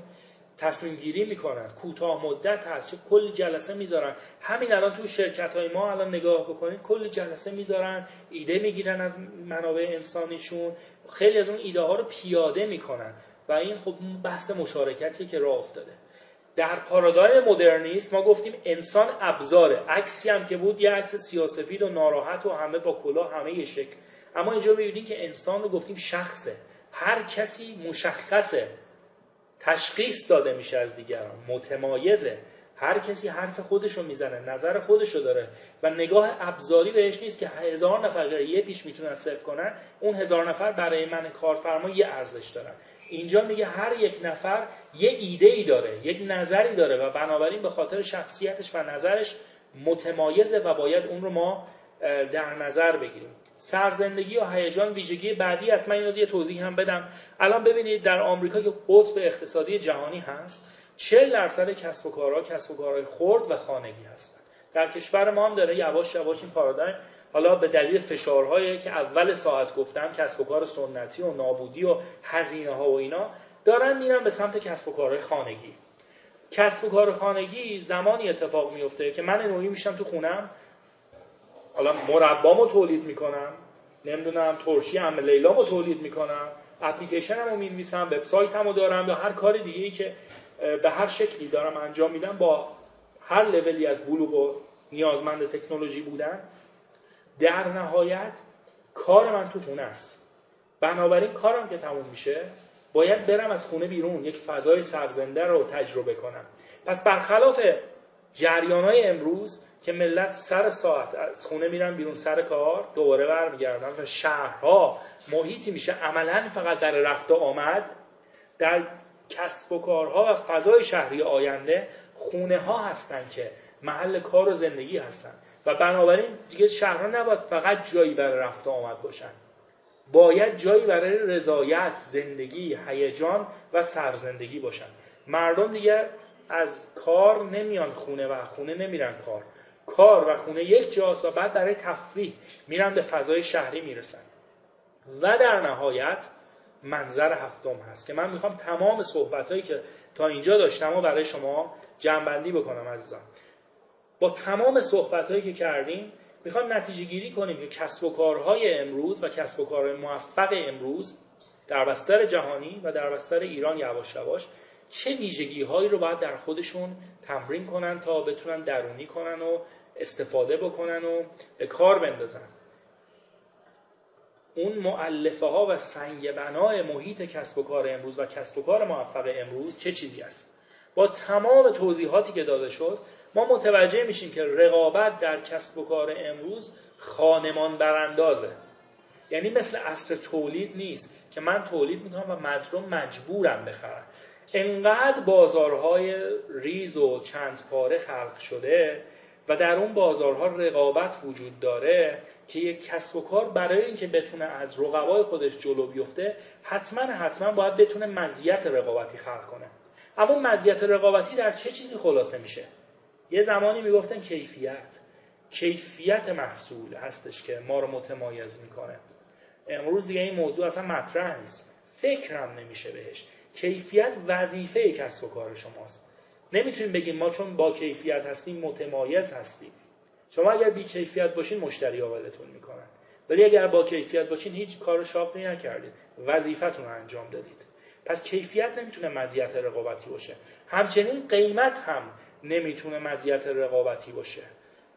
تصمیم گیری می‌کنن. کوتاه مدت هست چه کلی جلسه می‌ذارن. همین الان تو شرکت های ما الان نگاه بکنید کلی جلسه می‌ذارن ایده می‌گیرن از منابع انسانیشون. خیلی از اون ایده ها رو پیاده می‌کنن و این خب بحث مشارکتی که راه افتاده. در پارادایم مدرنیست ما گفتیم انسان ابزاره. عکسی هم که بود یه عکس سیاسفید و ناراحت و همه با کلاه همه یه شکل. اما اینجا می‌بینیم که انسان رو گفتیم شخصه. هر کسی مشخصه. تشخیص داده میشه از دیگران. متمایزه. هر کسی حرف خودش رو می‌زنه نظر خودش رو داره و نگاه ابزاری بهش نیست که هزار نفر یه پیش می‌تونن صرف کنن اون هزار نفر برای من کارفرما یه ارزش دارن. اینجا میگه هر یک نفر یه ایده ای داره یک نظری داره و بنابراین به خاطر شخصیتش و نظرش متمایزه و باید اون رو ما در نظر بگیریم. سرزندگی و هیجان ویژگی بعدی است. من اینو یه توضیح هم بدم. الان ببینید در آمریکا که قطب اقتصادی جهانی هست 40 درصد کسب و کارها کسب و کارهای خرد و خانگی هستن. در کشور ما هم داره یواش یواش این پارادایم. حالا به دلیل فشارهایی که اول ساعت گفتم کسب و کار سنتی و نابودی و هزینه ها و اینا دارن میرن به سمت کسب و کارهای خانگی. کسب و کار خانگی زمانی اتفاق میفته که من نوعی میشم تو خونم حالا مربامو تولید می‌کنم نمی‌دونم ترشی ام لیلامو تولید می‌کنم اپلیکیشنمو می‌نویسم وبسایتمو دارم یا هر کار دیگه ای که به هر شکلی دارم انجام میدم با هر لولی از بلوغ و نیازمند تکنولوژی بودن در نهایت کار من تو خونه است. بنابراین کارم که تموم میشه باید برم از خونه بیرون یک فضای سرزنده رو تجربه کنم. پس برخلاف جریان های امروز که ملت سر ساعت از خونه میرن بیرون سر کار دوباره برمیگردن و شهرها محیطی میشه. عملا فقط در رفت و آمد در کسب و کارها و فضای شهری آینده خونه ها هستن که محل کار و زندگی هستن. و بنابراین دیگه شهرها نباید فقط جایی برای رفت و آمد باشن. باید جایی برای رضایت زندگی هیجان و سرزندگی باشن. مردم دیگه از کار نمیان خونه و خونه نمیرن کار. کار و خونه یک جاست و بعد برای تفریح میرن به فضای شهری می‌رسن. و در نهایت منظر هفتم هست که من می‌خوام تمام صحبت هایی که تا اینجا داشتم و برای شما جمعبندی بکنم عزیزان با تمام صحبت هایی که کردیم می‌خوام نتیجه گیری کنیم که کسب و کارهای امروز و کسب و کارهای موفق امروز در بستر جهانی و در بستر ایران یواش یواش چه ویژگی هایی رو باید در خودشون تمرین کنن تا بتونن درونی کنن و استفاده بکنن و به کار بندازن. اون معلفه ها و سنگ بنای محیط کسب و کار امروز و کسب و کار موفق امروز چه چیزی است؟ با تمام توضیحاتی که داده شد ما متوجه میشیم که رقابت در کسب و کار امروز خانمان براندازه یعنی مثل اصر تولید نیست که من تولید می‌کنم و مردم مجبورم بخرم انقدر بازارهای ریز و چند پاره خلق شده و در اون بازارها رقابت وجود داره که یک کسب و کار برای اینکه بتونه از رقبای خودش جلو بیفته حتما حتما باید بتونه مزیت رقابتی خلق کنه. اما مزیت رقابتی در چه چیزی خلاصه میشه؟ یه زمانی می‌گفتن کیفیت. کیفیت محصول هستش که ما رو متمایز می‌کنه. امروز دیگه این موضوع اصلا مطرح نیست. فکرم نمیشه بهش. کیفیت وظیفه کسب و کار شماست. نمی‌تونیم بگیم ما چون با کیفیت هستیم متمایز هستیم. شما اگر بی کیفیت باشین مشتری ولتون می‌کنن ولی اگر با کیفیت باشین هیچ کار شاقی نکردید. وظیفتون رو انجام دادید. پس کیفیت نمی‌تونه مزیت رقابتی باشه. همچنین قیمت هم نمی‌تونه مزیت رقابتی باشه.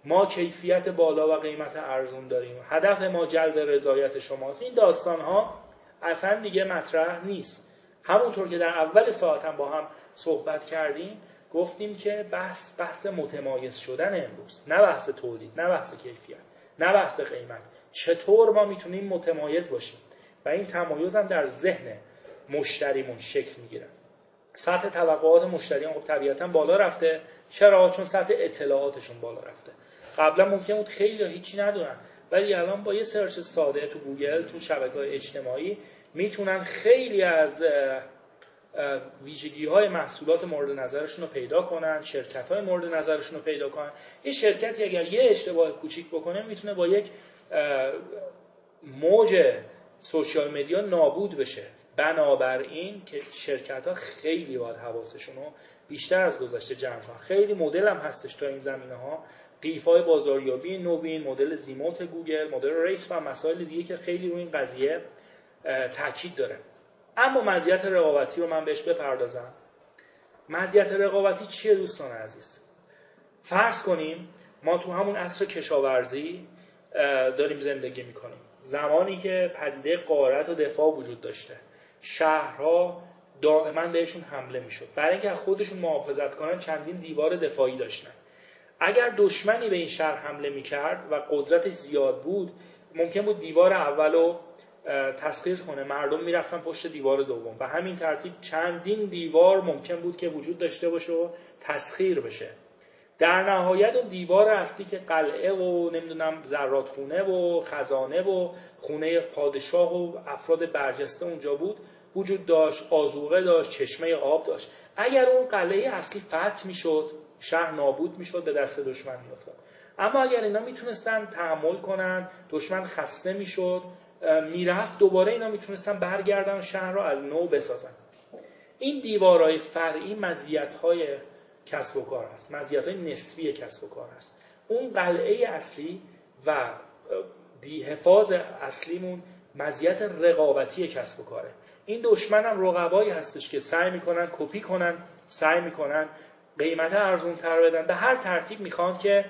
ما کیفیت بالا و قیمت ارزون داریم. هدف ما جلب رضایت شماست. این داستان ها اصلا دیگه مطرح نیست. همونطور که در اول ساعت هم با هم صحبت کردیم گفتیم که بحث بحث متمایز شدن امروز. نه بحث تولید نه بحث کیفیت نه بحث قیمت. چطور ما می‌تونیم متمایز باشیم؟ و این تمایز هم در ذهن مشتریمون شکل می‌گیره. سطح توقعات مشتریان خب طبیعتا بالا رفته. چرا؟ چون سطح اطلاعاتشون بالا رفته. قبلا ممکن بود خیلی هیچی ندونن ولی الان با یه search ساده تو گوگل تو شبکه های اجتماعی می‌تونن خیلی از ویژگی های محصولات مورد نظرشون رو پیدا کنن شرکت های مورد نظرشون رو پیدا کنن. یه شرکتی اگر یه اشتباه کوچیک بکنه می‌تونه با یک موج social media نابود بشه. بنابراین که شرکت ها خیلی باید حواسشون رو بیشتر از گذشته جمع کنن. خیلی مدل هم هستش تا این زمینه ها قیف های بازاریابی نوین مدل ZMOT گوگل مدل RACE و مسائل دیگه که خیلی روی این قضیه تاکید داره. اما مزیت رقابتی رو من بهش بپردازم. مزیت رقابتی چیه دوستان عزیز؟ فرض کنیم ما تو همون عصر کشاورزی داریم زندگی می‌کنیم. زمانی که پدیده غارت و دفاع وجود داشته. شهرها دائما بهشون حمله می‌شد. برای اینکه خودشون محافظت کنن چندین دیوار دفاعی داشتن. اگر دشمنی به این شهر حمله می‌کرد و قدرتش زیاد بود ممکن بود دیوار اول رو تسخیر کنه مردم می‌رفتن پشت دیوار دوم. و همین ترتیب چندین دیوار ممکن بود که وجود داشته باشه و تسخیر بشه. در نهایت اون دیوار اصلی که قلعه و نمی‌دونم زرادخونه و خزانه و خونه پادشاه و افراد برجسته اونجا بود وجود داشت آزوقه داشت چشمه آب داشت. اگر اون قلعه اصلی فتح می‌شد شهر نابود می‌شد به دست دشمن میافتاد. اما اگر اینا می‌تونستن تحمل کنن دشمن خسته می‌شد می‌رفت دوباره اینا می‌تونستن برگردن شهر را از نو بسازن. این دیوارهای فرعی مزیت‌های کسب و کار هست. مزیت های نسبی کسب و کار هست. اون قلعه اصلی و دی حفاظ اصلیمون مزیت رقابتی کسب و کاره. این دشمن هم رقبایی هستش که سعی می‌کنن کپی کنن سعی می‌کنن قیمت ارزون تر بدن. به هر ترتیب می‌خوان که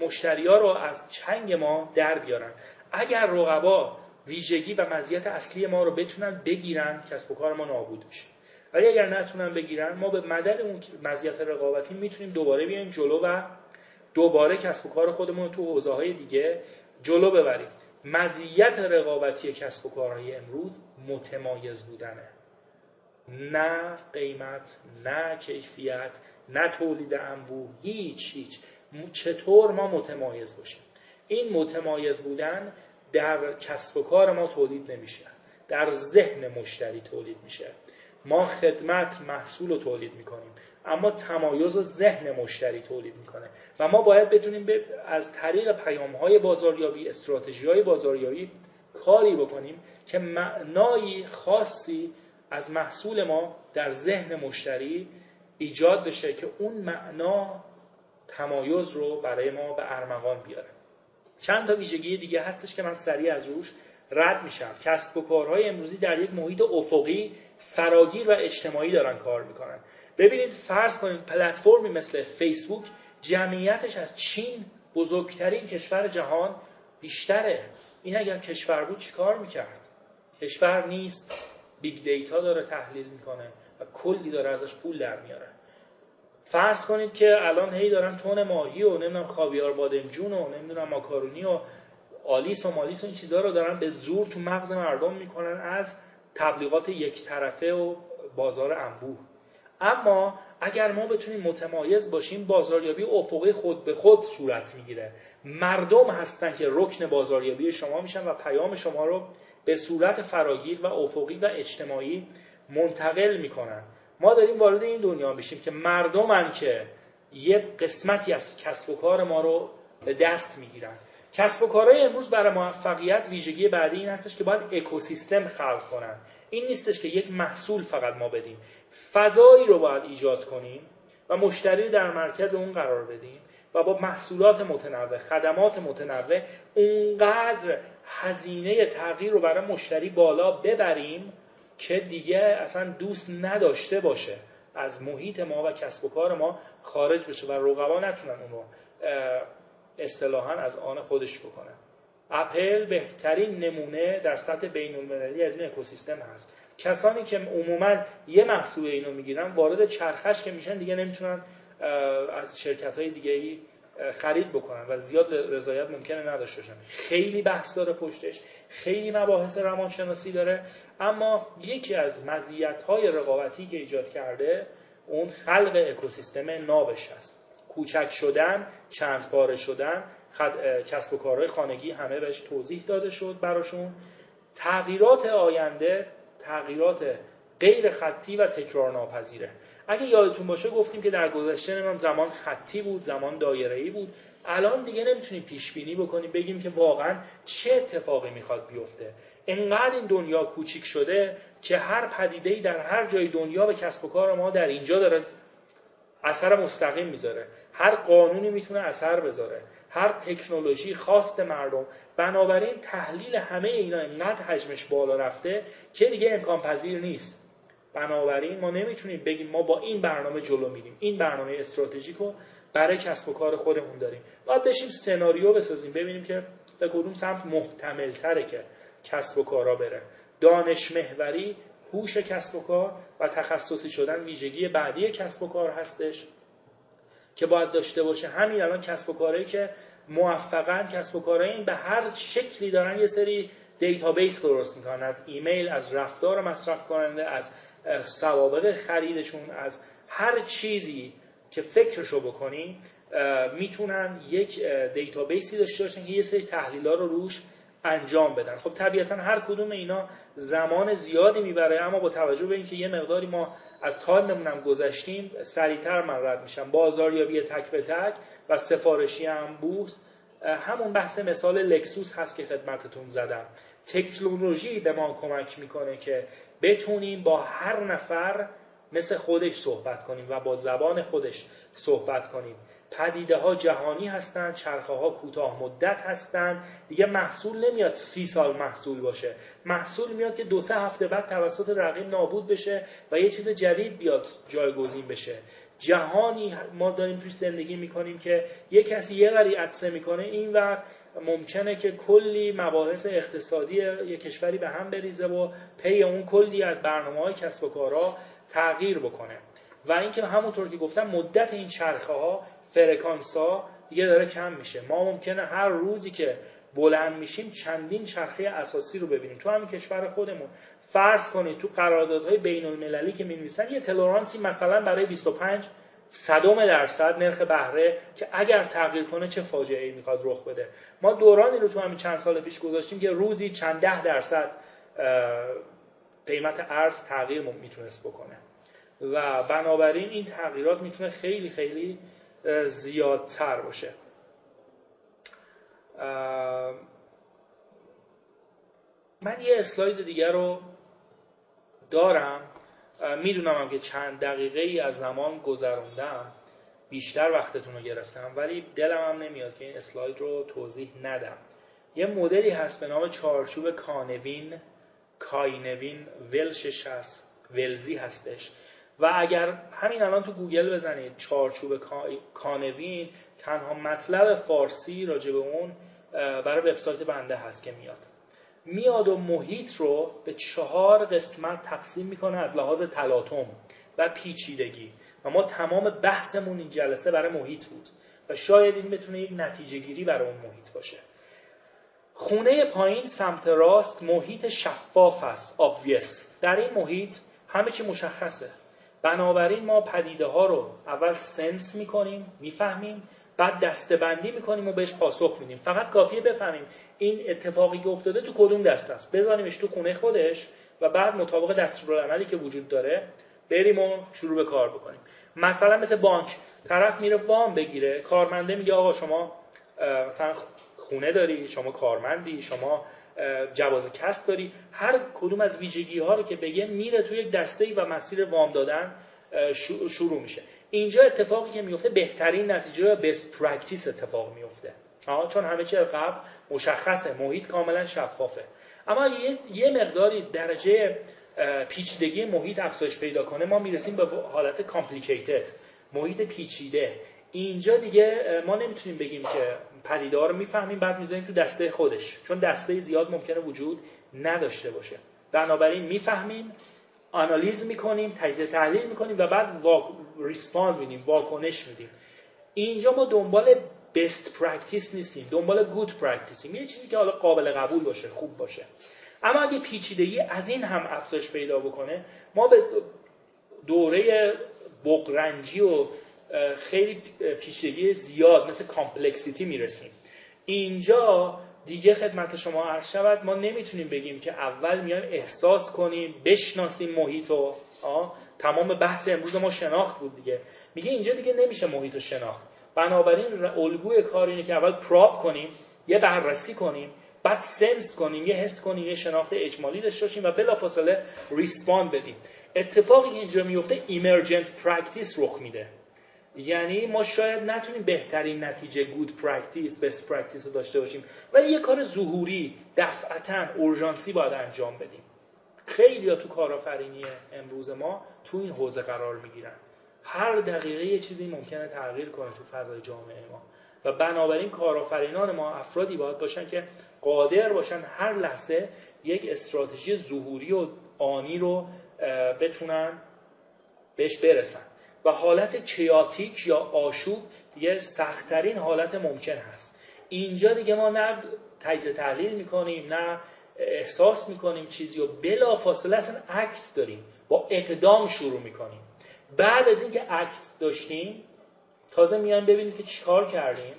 مشتری ها رو از چنگ ما در بیارن. اگر رقبا ویژگی و مزیت اصلی ما رو بتونن بگیرن کسب و کار ما نابود میشه ولی اگر نتونن بگیرن ما به مدد اون مزیت رقابتی می‌تونیم دوباره بیایم جلو و دوباره کسب و کار خودمون رو تو حوزه های دیگه جلو ببریم. مزیت رقابتی کسب و کارهای امروز متمایز بودنه. نه قیمت نه کیفیت نه تولید انبوه هیچ هیچ. چطور ما متمایز باشیم؟ این متمایز بودن در کسب و کار ما تولید نمیشه. در ذهن مشتری تولید میشه. ما خدمت محصول رو تولید می‌کنیم. اما تمایز و ذهن مشتری تولید می‌کنه. و ما باید بدونیم از طریق پیام های بازاریابی استراتژی های بازاریابی کاری بکنیم که معنای خاصی از محصول ما در ذهن مشتری ایجاد بشه که اون معنا تمایز رو برای ما به ارمغان بیاره. چند تا ویژگی دیگه هستش که من سریع از روش رد میشم. کسب و کارهای امروزی در یک محیط افقی فراگیر و اجتماعی دارن کار می‌کنن. ببینید فرض کنید پلتفرمی مثل فیسبوک جمعیتش از چین بزرگترین کشور جهان بیشتره. این اگر کشور بود چیکار می‌کرد؟ کشور نیست. big data داره تحلیل می‌کنه و کلی داره ازش پول در میاره. فرض کنید که الان هی دارن تون ماهی و نمی‌دونم خاویار بادمجون و نمی‌دونم ماکارونی و آلیس و مالیس و این چیزها رو دارن به زور تو مغز مردم می‌کنن از تبلیغات یک طرفه و بازار انبوه. اما اگر ما بتونیم متمایز باشیم بازاریابی افقی خود به خود صورت می‌گیره. مردم هستن که رکن بازاریابی شما میشن و پیام شما رو به صورت فراگیر و افقی و اجتماعی منتقل می‌کنن. ما داریم وارد این دنیا میشیم که مردمن که یه قسمتی از کسب و کار ما رو به دست می‌گیرن. کسب و کارهای امروز برای موفقیت ویژگی بعدی این هستش که باید اکوسیستم خلق کنن. این نیستش که یک محصول فقط ما بدیم. فضایی رو باید ایجاد کنیم و مشتری در مرکز اون قرار بدیم و با محصولات متنوع خدمات متنوع اونقدر هزینه تغییر رو برای مشتری بالا ببریم که دیگه اصلا دوست نداشته باشه از محیط ما و کسب و کار ما خارج بشه و رقبا نتونن اونو اصطلاحا از آن خودش بکنن. اپل بهترین نمونه در سطح بین المللی از این اکوسیستم هست. کسانی که عموما یه محصول اینو می‌گیرن وارد چرخش که میشن دیگه نمی‌تونن از شرکت های دیگه ای خرید بکنن و زیاد رضایت ممکنه نداشته باشن. خیلی بحث داره پشتش خیلی مباحث روانشناسی داره. اما یکی از مزیت های رقابتی که ایجاد کرده اون خلق اکوسیستم نابش هست. کوچک شدن چند پاره شدن کسب و کارهای خانگی همه بهش توضیح داده شد براشون. تغییرات آینده تغییرات غیر خطی و تکرار ناپذیره اگه یادتون باشه گفتیم که در گذشته زمان خطی بود زمان دایره‌ای بود. الان دیگه نمی‌تونیم پیش بینی بکنیم بگیم که واقعا چه اتفاقی می‌خواد بیفته. انقدر این دنیا کوچیک شده که هر پدیده‌ای در هر جای دنیا به کسب و کار ما در اینجا داره اثر مستقیم می‌ذاره. هر قانونی می‌تونه اثر بذاره. هر تکنولوژی خواست مردم. بنابراین تحلیل همه اینا اینقدر حجمش بالا رفته که دیگه امکان پذیر نیست. بنابراین ما نمی‌تونیم بگیم ما با این برنامه جلو میریم. این برنامه استراتژیک برای کسب و کار خودمون داریم. باید بشیم سناریو بسازیم ببینیم که به کدوم سمت محتمل تره که کسب و کارا بره. دانش محوری هوش کسب و کار و تخصصی شدن ویژگی بعدی کسب و کار هستش که باید داشته باشه. همین الان کسب و کارهایی که موفقا کسب و کارهایی به هر شکلی دارن یه سری database درست می‌کنن. از ایمیل از رفتار مصرف کننده از سوابق خریدشون از هر چیزی که فکرشو بکنی می‌تونن یک database ی داشته باشن که یه سری تحلیل رو روش انجام بدن. خب طبیعتا هر کدوم اینا زمان زیادی می‌بره اما با توجه به اینکه یه مقداری ما از تایممون هم گذشتیم سریعتر من رد میشم. بازاریابی تک به تک و سفارشی هم همون بحث مثال لکسوس هست که خدمتتون زدم. تکنولوژی به ما کمک می‌کنه که بتونیم با هر نفر مثل خودش صحبت کنیم و با زبان خودش صحبت کنیم. پدیده ها جهانی هستند چرخه ها کوتاه مدت هستند. دیگه محصول نمیاد سی سال محصول باشه. محصول میاد که دو سه هفته بعد توسط رقیب نابود بشه و یه چیز جدید بیاد جایگزین بشه. جهانی ما داریم توش زندگی می‌کنیم که یه کسی یه وری عدسه می‌کنه این وقت ممکنه که کلی مباحث اقتصادی یه کشوری به هم بریزه و پی اون کلی از برنامه های کسب و کارها تغییر بکنه. و اینکه همونطور که گفتم مدت این چرخه ها فرکانس ها دیگه داره کم میشه. ما ممکنه هر روزی که بلند میشیم چندین چرخه اساسی رو ببینیم. تو همین کشور خودمون. فرض کنید تو قراردادهای بین المللی که می‌نویسن یه تلورانسی مثلا برای 25 صدم درصد نرخ بهره که اگر تغییر کنه چه فاجعه ای می‌خواد رخ بده. ما دورانی رو تو همین چند سال پیش گذاشتیم که روزی چند ده درصد قیمت ارز تغییر می‌تونست بکنه. و بنابراین این تغییرات می‌تونه خیلی خیلی زیادتر باشه. من یه اسلاید دیگر رو دارم. می‌دونم هم که چند دقیقه ای از زمان گذروندم. بیشتر وقتتون رو گرفتم ولی دلم هم نمیاد که این اسلاید رو توضیح ندم. یه مدلی هست به نام چارچوب Cynefin. کاینوین Welsh ش هست ولزی هستش. و اگر همین الان تو گوگل بزنید چارچوب Cynefin تنها مطلب فارسی راجع به اون برای وبسایت بنده هست که میاد. میاد و محیط رو به چهار قسمت تقسیم می‌کنه از لحاظ تلاطم و پیچیدگی. و ما تمام بحثمون این جلسه برای محیط بود. و شاید این بتونه یک نتیجه گیری برای اون محیط باشه. خونه پایین سمت راست محیط شفاف هست obvious. در این محیط همه چی مشخصه. بنابراین ما پدیده ها رو اول سنس می‌کنیم می‌فهمیم بعد دستبندی می‌کنیم و بهش پاسخ میدیم. فقط کافیه بفهمیم این اتفاقی که افتاده تو کدوم دست است. بذاریمش تو خونه خودش و بعد مطابق دستورالعملی که وجود داره بریم و شروع به کار بکنیم. مثلا مثل بانک طرف میره وام بگیره کارمنده میگه آقا شما مثلا خونه داری شما کارمندی شما جواز کسب داری. هر کدوم از ویژگی ها رو که بگه میره توی یک دسته و مسیر وام دادن شروع میشه. اینجا اتفاقی که میفته بهترین نتیجه best practice اتفاق میفته. چون همه چی قبل مشخصه محیط کاملا شفافه. اما یه, یه مقداری درجه پیچیدگی محیط افزایش پیدا کنه ما می‌رسیم به حالت complicated محیط پیچیده. اینجا دیگه ما نمی‌تونیم بگیم که پدیده رو می‌فهمیم بعد می‌ذاریم تو دسته خودش. چون دسته زیاد ممکنه وجود نداشته باشه. بنابراین می‌فهمیم آنالیز می‌کنیم تجزیه تحلیل می‌کنیم و بعد respond میدیم واکنش میدیم. اینجا ما دنبال best practice نیستیم دنبال good practice یم یه چیزی که حالا قابل قبول باشه خوب باشه. اما اگه پیچیدگی از این هم افزایش پیدا بکنه ما به دوره بغرنجی و خیلی پیچیدگی زیاد مثل complexity می‌رسیم اینجا دیگه خدمت شما عرض شود ما نمی‌تونیم بگیم که اول میایم احساس کنیم بشناسیم محیط و تمام بحث امروز ما شناخت بود دیگه. میگه اینجا دیگه نمیشه محیط و شناخت. بنابراین الگوی کار اینه که اول probe کنیم یه بررسی کنیم بعد sense کنیم یه حس کنیم یه شناخت اجمالی داشته باشیم و بلافاصله respond بدیم. اتفاقی که اینجا میفته emergent practice رخ میده. یعنی ما شاید نتونیم بهترین نتیجه good practice best practice رو داشته باشیم ولی یه کار ظهوری دفعتا اورژانسی باید انجام بدیم. خیلی ها تو کارآفرینی امروز ما تو این حوزه قرار می‌گیرن. هر دقیقه یه چیزی ممکنه تغییر کنه تو فضای جامعه ما. و بنابراین کارآفرینان ما افرادی باید باشن که قادر باشن هر لحظه یک استراتژی ظهوری و آنی رو بتونن بهش برسن. و حالت کیاتیک یا آشوب دیگه سختترین حالت ممکن هست. اینجا دیگه ما نه تجزیه تحلیل می‌کنیم نه احساس می‌کنیم چیزی و بلافاصله اصلا act داریم. با اقدام شروع می‌کنیم. بعد از اینکه act داشتیم تازه میایم ببینیم که چیکار کردیم.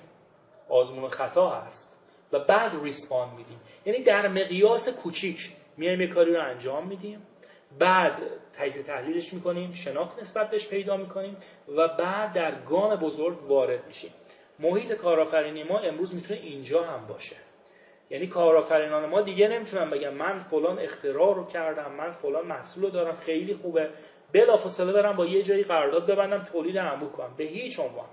آزمون خطا هست و بعد respond میدیم. یعنی در مقیاس کوچیک میایم یه کاری رو انجام میدیم. بعد تجزیه تحلیلش می‌کنیم شناخت نسبت بهش پیدا می‌کنیم و بعد در گام بزرگ وارد میشیم. محیط کارآفرینی ما امروز می‌تونه اینجا هم باشه. یعنی کارآفرینان ما دیگه نمی‌تونن بگم من فلان اختراع رو کردم من فلان محصول رو دارم خیلی خوبه. بلافاصله برم با یه جایی قرارداد ببندم تولید انبوه کنم. به هیچ عنوان.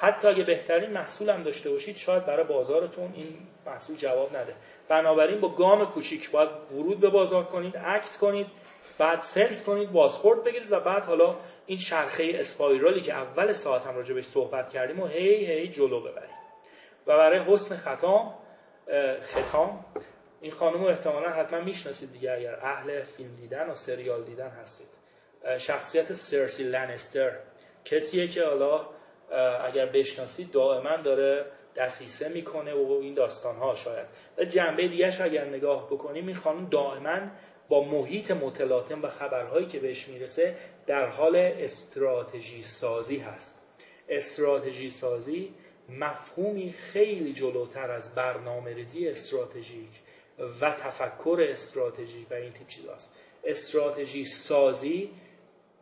حتی اگه بهترین محصول هم داشته باشید شاید برای بازارتون این محصول جواب نده. بنابراین با گام کوچیک باید ورود به بازار کنید اکت کنید بعد سنس کنید بازخورد بگیرید و بعد حالا این چرخه اسپایرالی که اول ساعت هم راجع بهش صحبت کردیم و هی هی جلو ببرید. و برای حسن ختام ختام این خانم رو احتمالا حتما می‌شناسید دیگه اگر اهل فیلم دیدن و سریال دیدن هستید. شخصیت سرسی لنستر کسیه که حالا اگر بشناسید دائما داره دسیسه می‌کنه و این داستان ها شاید. و جنبه دیگهش اگر نگاه بکنیم این خانم دائما با محیط متلاطم و خبرهایی که بهش می‌رسه در حال استراتژی سازی هست. استراتژی سازی مفهومی خیلی جلوتر از برنامه ریزی استراتژیک و تفکر استراتژیک و این تیپ چیزاست. استراتژی سازی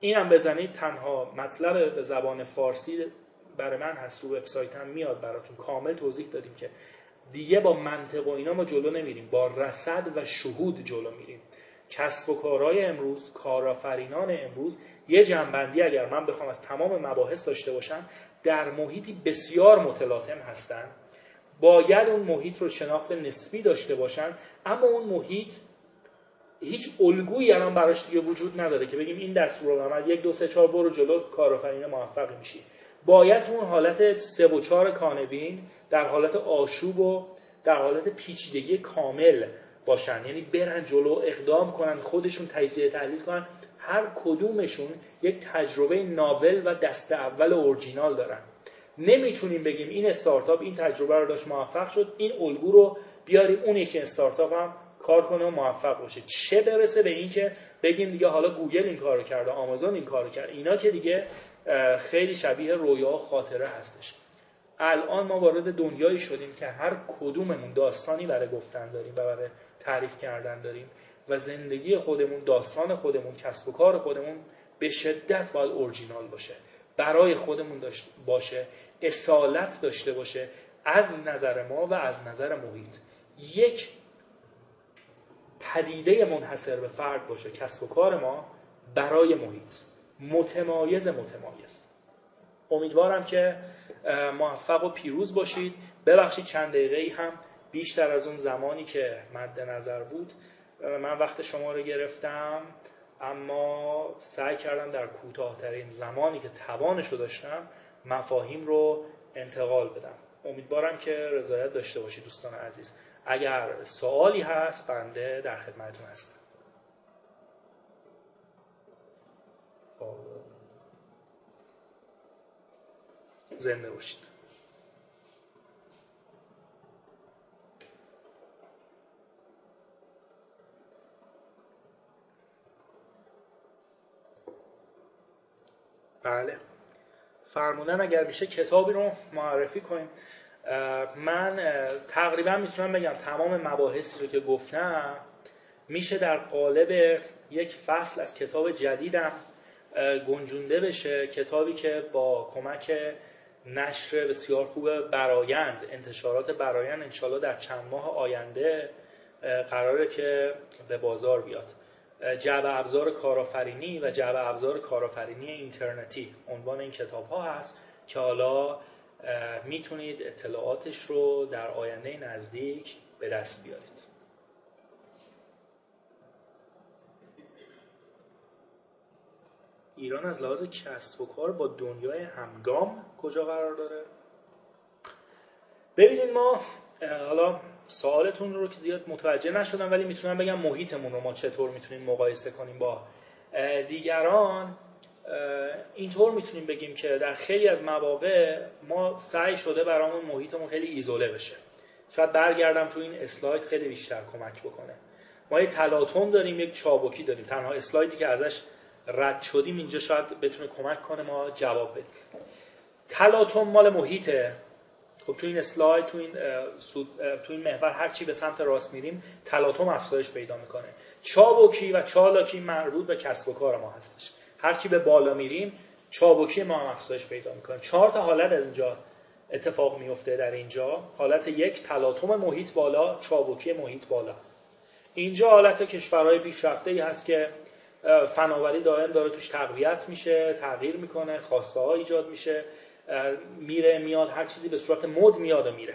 اینم بزنید تنها مطلب به زبان فارسی برای من هست رو وبسایتم میاد براتون. کامل توضیح دادیم که دیگه با منطق و اینا ما جلو نمیریم. با رصد و شهود جلو میریم. کسب و کارهای امروز کارآفرینان امروز یه جنبندی اگر من بخوام از تمام مباحث داشته باشم در محیطی بسیار متلاطم هستن. باید اون محیط رو شناخت نسبی داشته باشن اما اون محیط هیچ الگویی الان براش دیگه وجود نداره که بگیم این دستورالعمل یک دو سه چهار برو جلو کارآفرین موفقی میشی. باید اون حالت سه و چهار کانبین در حالت آشوب و در حالت پیچیدگی کامل باشن. یعنی برن جلو اقدام کنن خودشون تجزیه تحلیل کنن. هر کدومشون یک تجربه ناول و دست اول اورجینال دارن. نمی‌تونیم بگیم این استارتاپ این تجربه رو داشت موفق شد این الگو رو بیاریم اون یکی استارتاپ هم کار کنه و موفق باشه. چه برسه به اینکه بگیم دیگه حالا گوگل این کارو کرده آمازون این کارو کرد اینا که دیگه خیلی شبیه رویا خاطره هستش. الان ما وارد دنیایی شدیم که هر کدوممون داستانی برای گفتن داریم و برای تعریف کردن داریم و زندگی خودمون داستان خودمون کسب و کار خودمون به شدت باید اورجینال باشه برای خودمون باشه اصالت داشته باشه از نظر ما و از نظر محیط. یک پدیده منحصر به فرد باشه کسب و کار ما برای محیط. متمایز متمایز. امیدوارم که موفق و پیروز باشید. ببخشید چند دقیقه هم بیشتر از اون زمانی که مد نظر بود. من وقت شما رو گرفتم اما سعی کردم در کوتاهترین زمانی که توانش رو داشتم مفاهیم رو انتقال بدم. امیدوارم که رضایت داشته باشید دوستان عزیز. اگر سوالی هست بنده در خدمتتون هستم. زنده باشید. بله. فرمودن اگر میشه کتابی رو معرفی کنیم. من تقریبا می‌تونم بگم تمام مباحثی رو که گفتم میشه در قالب یک فصل از کتاب جدیدم گنجونده بشه. کتابی که با کمک نشر بسیار خوب برایند. انتشارات برایند انشالله در چند ماه آینده قراره که به بازار بیاد. جعب ابزار کارآفرینی و جعب ابزار کارآفرینی اینترنتی. عنوان این کتاب ها هست که حالا می‌تونید اطلاعاتش رو در آینده نزدیک به دست بیارید. ایران از لحاظ کسب و کار با دنیای همگام کجا قرار داره؟ ببینید ما حالا سوالتون رو که زیاد متوجه نشدم ولی می‌تونم بگم محیطمون رو ما چطور می‌تونیم مقایسه کنیم با دیگران. اینطور می‌تونیم بگیم که در خیلی از مواقع ما سعی شده برامون محیطمون خیلی ایزوله بشه. شاید برگردم تو این اسلاید خیلی بیشتر کمک بکنه. ما یه تلاطم داریم یک چابکی داریم. تنها اسلایدی که ازش رد شدیم اینجا شاید بتونه کمک کنه ما جواب بدیم. تلاطم مال محیطه. خب تو این اسلاید تو این تو این محور هر چی به سمت راست میریم تلاطم افزایش پیدا می‌کنه. چابکی و چالاکی مربوط به کسب و کار ما هستش. هر چی به بالا میریم چابکی ما هم افزایش پیدا می‌کنه. چهار تا حالت از اینجا اتفاق میفته در اینجا. حالت یک تلاطم محیط بالا چابکی محیط بالا. اینجا حالت کشورهای پیشرفته ای هست که فناوری دائم داره توش تقویت میشه تغییر می‌کنه خواسته ها ایجاد میشه میره میاد هر چیزی به صورت مد میاد و میره.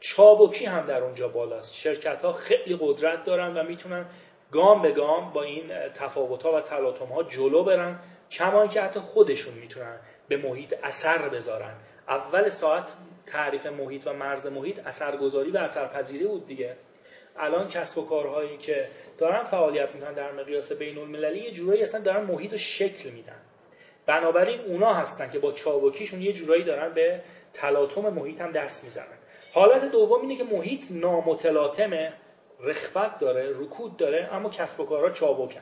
چابکی هم در اونجا بالاست. شرکت ها خیلی قدرت دارن و می‌تونن گام به گام با این تفاوت ها و تلاطم ها جلو برن. کما که حتی خودشون می‌تونن به محیط اثر بذارن. اول ساعت تعریف محیط و مرز محیط اثرگذاری و اثرپذیری بود دیگه. الان کسب و کارهایی که دارن فعالیت می‌کنن در مقیاس بین المللی یه جورایی اصلا دارن محیط رو شکل میدن. بنابراین اونا هستن که با چابکیشون یه جورایی دارن به تلاطم محیط هم دست می‌زنن. حالت دوم اینه که محیط نامتلاطمه رخبت داره رکود داره اما کسب و کارها چابکن.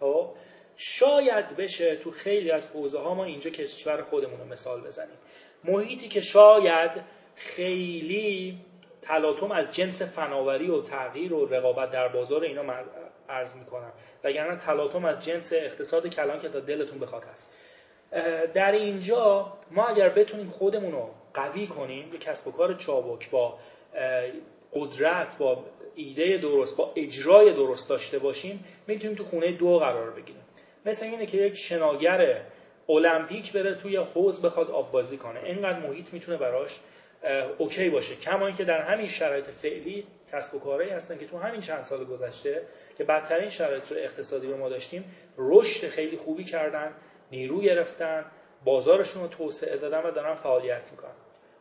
خب؟ شاید بشه تو خیلی از حوزه ها ما اینجا کشور خودمون رو مثال بزنیم. محیطی که شاید خیلی تلاطم از جنس فناوری و تغییر و رقابت در بازار اینا عرض می‌کنم. وگرنه تلاطم از جنس اقتصاد کلان که تا دلتون بخواد هست. در اینجا ما اگر بتونیم خودمون رو قوی کنیم به کسب و کار چابک با قدرت با ایده درست با اجرای درست داشته باشیم می‌تونیم تو خونه دو قرار بگیریم. مثل اینه که یک شناگر المپیک بره توی حوز بخواد آب بازی کنه. اینقدر محیط می‌تونه براش اوکی باشه. کما اینکه در همین شرایط فعلی کسب و کارهایی هستن که تو همین چند سال گذشته که بدترین شرایط رو اقتصادی رو ما داشتیم رشد خیلی خوبی کردن نیرو گرفتن بازارشون رو توسعه دادن و دارن فعالیت می‌کنن.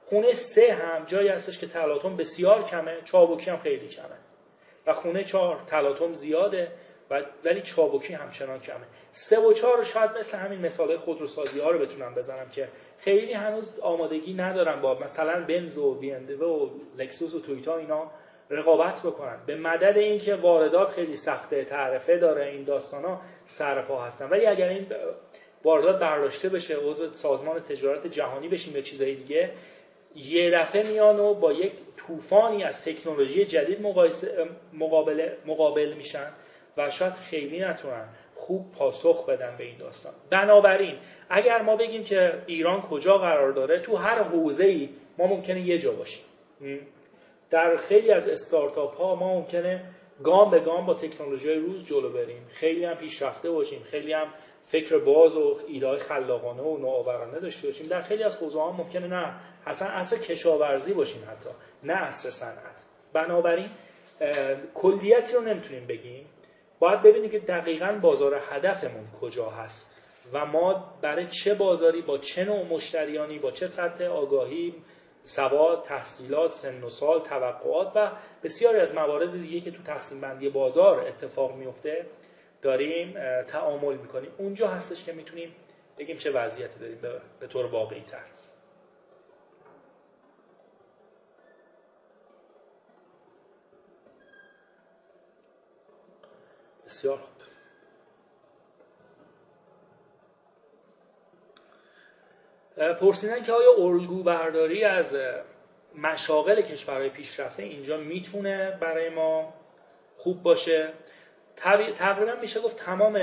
خونه سه هم جایی هستش که تلاطم بسیار کمه چابکی هم خیلی کمه. و خونه چهار تلاطم زیاده. ولی چابکی همچنان کمه. سه و چهار شاید مثل همین مثال خودروسازی ها رو بتونم بزنم که خیلی هنوز آمادگی ندارن با مثلا بنز و بی و لکسوس و تویوتا اینا رقابت بکنن به مدد اینکه واردات خیلی سخته تعرفه داره این داستان ها سرپا هستن. ولی اگر این واردات برداشته بشه عضو سازمان تجارت جهانی بشیم یا چیزایی دیگه یه دفعه میان و با یک طوفانی از تکنولوژی جدید مقابل میشن. و شاید خیلی نتونن خوب پاسخ بدن به این داستان. بنابراین اگر ما بگیم که ایران کجا قرار داره تو هر حوزه ای ما ممکنه یه جا باشیم. در خیلی از استارتاپ ها ما ممکنه گام به گام با تکنولوژی روز جلو بریم. خیلی هم پیشرفته باشیم. خیلی هم فکر باز و ایده خلاقانه و نوآورانه داشته باشیم. در خیلی از حوزه ها ممکنه نه. اصلا اصر کشاورزی باشیم حتی. نه اصر صنعت. بنابراین کلیتی رو نمی‌تونیم بگیم. باید ببینیم که دقیقا بازار هدفمون کجا هست و ما برای چه بازاری با چه نوع مشتریانی با چه سطح آگاهی سواد، تحصیلات، سن و سال، توقعات و بسیاری از موارد دیگه که تو تقسیم بندی بازار اتفاق میفته داریم تعامل می‌کنیم. اونجا هستش که می‌تونیم بگیم چه وضعیتی داریم به طور واقعی تر بسیار خوب. پرسیدن که آیا الگو برداری از مشاغل کشورهای پیشرفته اینجا می‌تونه برای ما خوب باشه؟ تقریبا میشه گفت تمام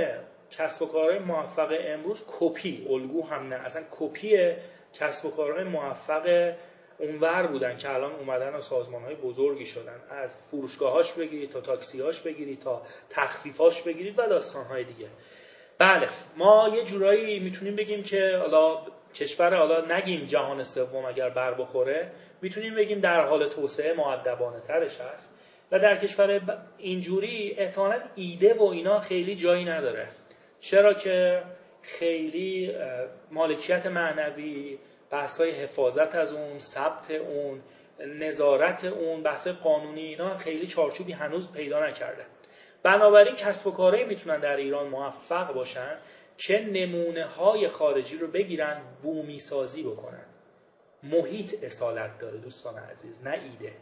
کسب و کارهای موفق امروز کپی الگو هم نه اصلا کپی کسب و کارهای موفق اونور بودن که الان اومدن و سازمان های بزرگی شدن. از فروشگاهاش بگیرید تا تاکسیهاش بگیرید تا تخفیفاش بگیرید و داستان های دیگه. بله ما یه جورایی می‌تونیم بگیم که حالا کشور حالا نگیم جهان سوم اگر بر بخوره می‌تونیم بگیم در حال توسعه معدبانه ترش هست. و در کشور اینجوری احتمالا ایده و اینا خیلی جایی نداره. چرا که خیلی مالکیت معنوی بحث های حفاظت از اون ثبت اون نظارت اون بحث قانونی اینا خیلی چارچوبی هنوز پیدا نکرده. بنابراین کسب و کارهایی می‌تونن در ایران موفق باشن که نمونه های خارجی رو بگیرن بومی سازی بکنن. محیط اصالت داره دوستان عزیز نه ایده.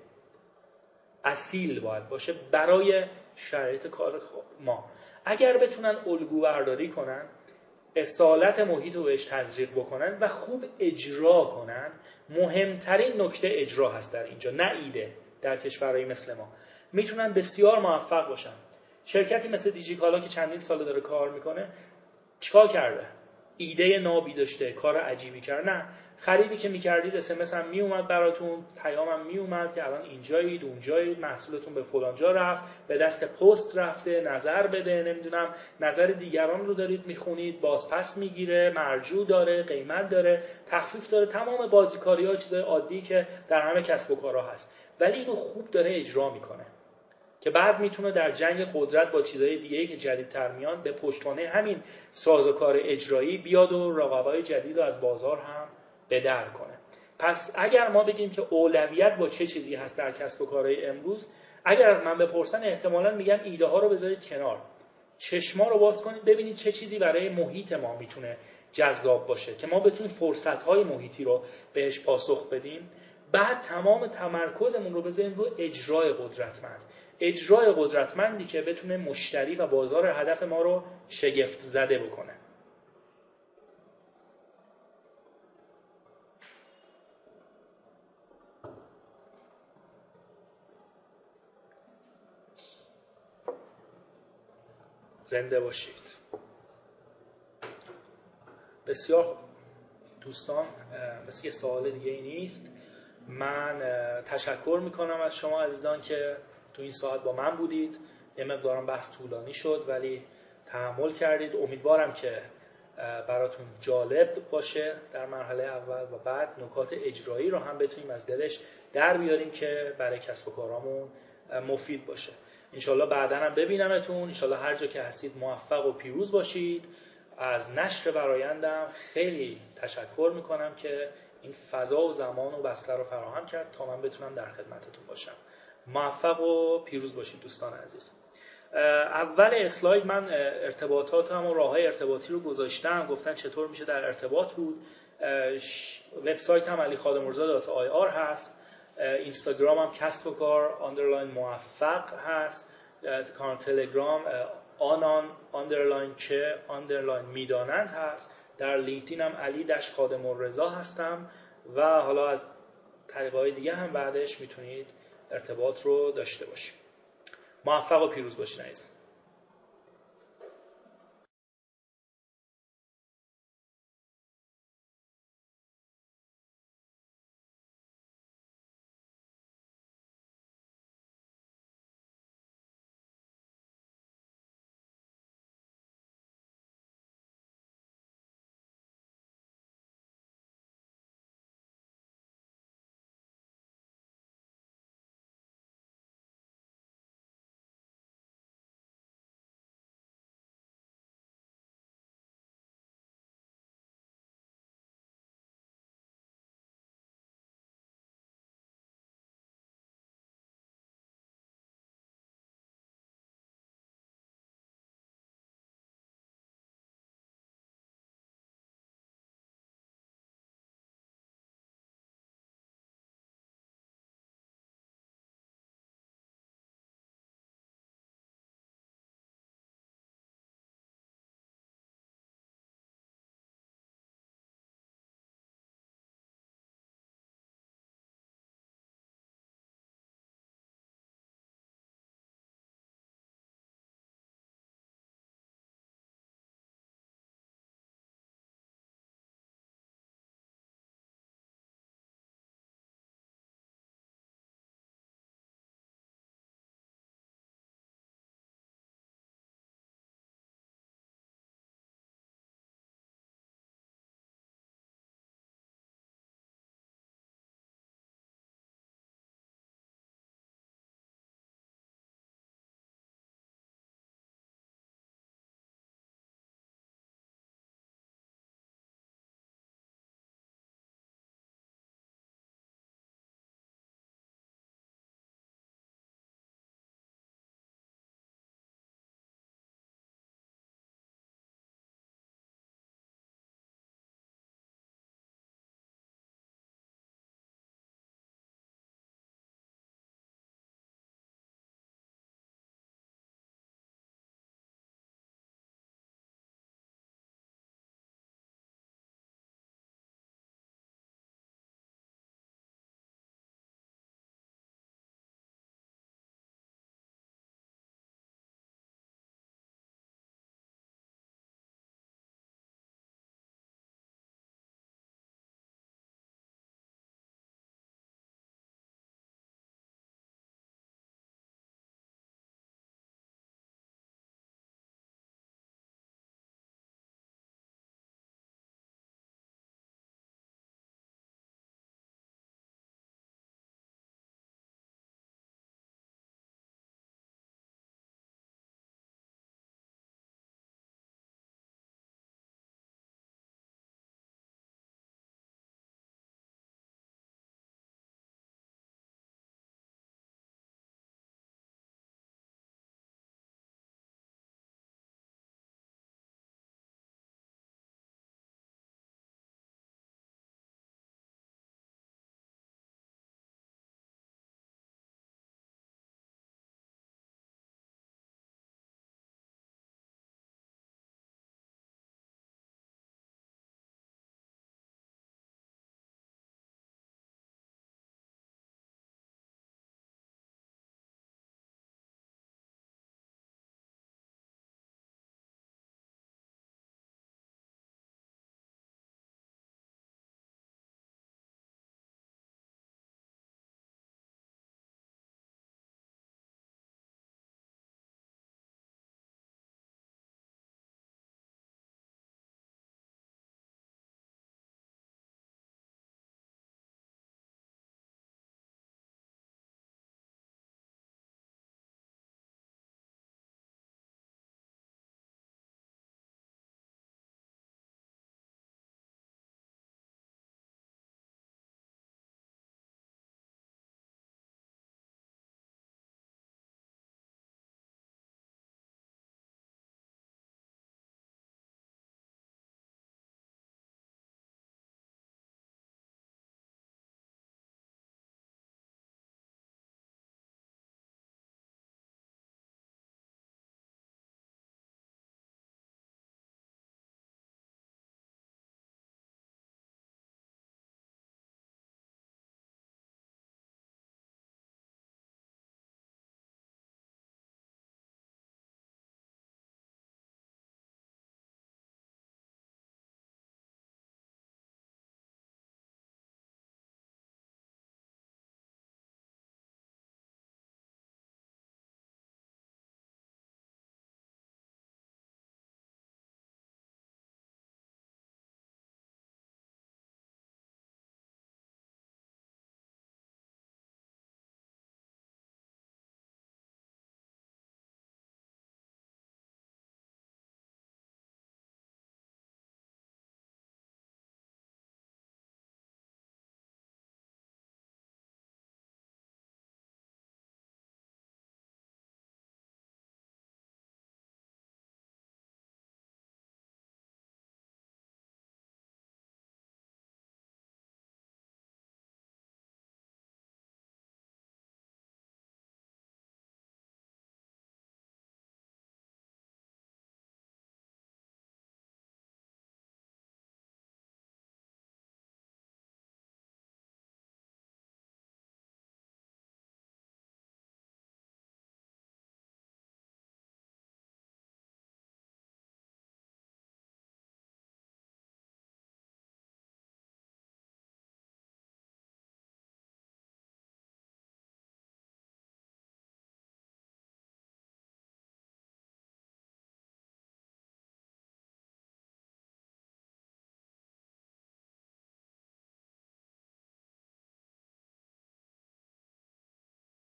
اصیل باید باشه برای شرایط کار ما. اگر بتونن الگو برداری کنن اصالت محیط رو بهش تزریق بکنن و خوب اجرا کنن. مهمترین نکته اجرا هست در اینجا نه ایده در کشورهایی مثل ما. می‌تونن بسیار موفق باشن. شرکتی مثل دیجیکالا که چندین سال داره کار می‌کنه چیکار کرده؟ ایده نابی داشته کار عجیبی کرد نه خریدی که می‌کردید اسمس هم میومد براتون پیامم میومد که الان اینجایید اونجایید محصولتون به فلانجا رفت به دست پست رفته نظر بده نمی‌دونم نظر دیگران رو دارید می‌خونید بازپس می‌گیره مرجوع داره قیمت داره تخفیف داره تمام بازیکاری ها چیزای عادی که در همه کسب و کارها هست. ولی اینو خوب داره اجرا می‌کنه که بعد می‌تونه در جنگ قدرت با چیزهای دیگه که جدیدتر میان به پشتوانه همین سازوکار اجرایی بیاد و رقبای جدید رو از بازار هم به در کنه. پس اگر ما بگیم که اولویت با چه چیزی هست در کسب و کارهای امروز اگر از من بپرسن احتمالا میگم ایده ها رو بذارید کنار. چشما رو باز کنید ببینید چه چیزی برای محیط ما می‌تونه جذاب باشه که ما بتونیم فرصت های محیطی رو بهش پاسخ بدیم. بعد تمام تمرکزمون رو بذاریم رو اجرای قدرتمند. اجرای قدرتمندی که بتونه مشتری و بازار هدف ما رو شگفت زده بکنه. زنده باشید. بسیار دوستان مثل یه سوال دیگه ای نیست. من تشکر می‌کنم از شما عزیزان که تو این ساعت با من بودید. یه مقدارم بحث طولانی شد ولی تحمل کردید. امیدوارم که براتون جالب باشه. در مرحله اول و بعد نکات اجرایی رو هم بتونیم از دلش در بیاریم که برای کسب و کارامون مفید باشه. انشالله بعدا هم ببینمتون. انشالله هر جا که هستید موفق و پیروز باشید. از نشر برایندم خیلی تشکر می‌کنم که این فضا و زمان و بستر رو فراهم کرد تا من بتونم در خدمتتون باشم. موفق و پیروز باشید دوستان عزیز. اول اسلاید من ارتباطاتم و راه های ارتباطی رو گذاشتم. گفتن چطور میشه در ارتباط بود. وبسایت هم علی خادم الرضا آی هست. اینستاگرام هم کسب و کار underline موفق هست. کانال تلگرام آنان آندرلاین چه آندرلاین می‌دانند هست. در لینکدین هم علی دش خادم رضا هستم. و حالا از طریق های دیگه هم بعدش می‌تونید ارتباط رو داشته باشیم موفق و پیروز باشین عزیزم.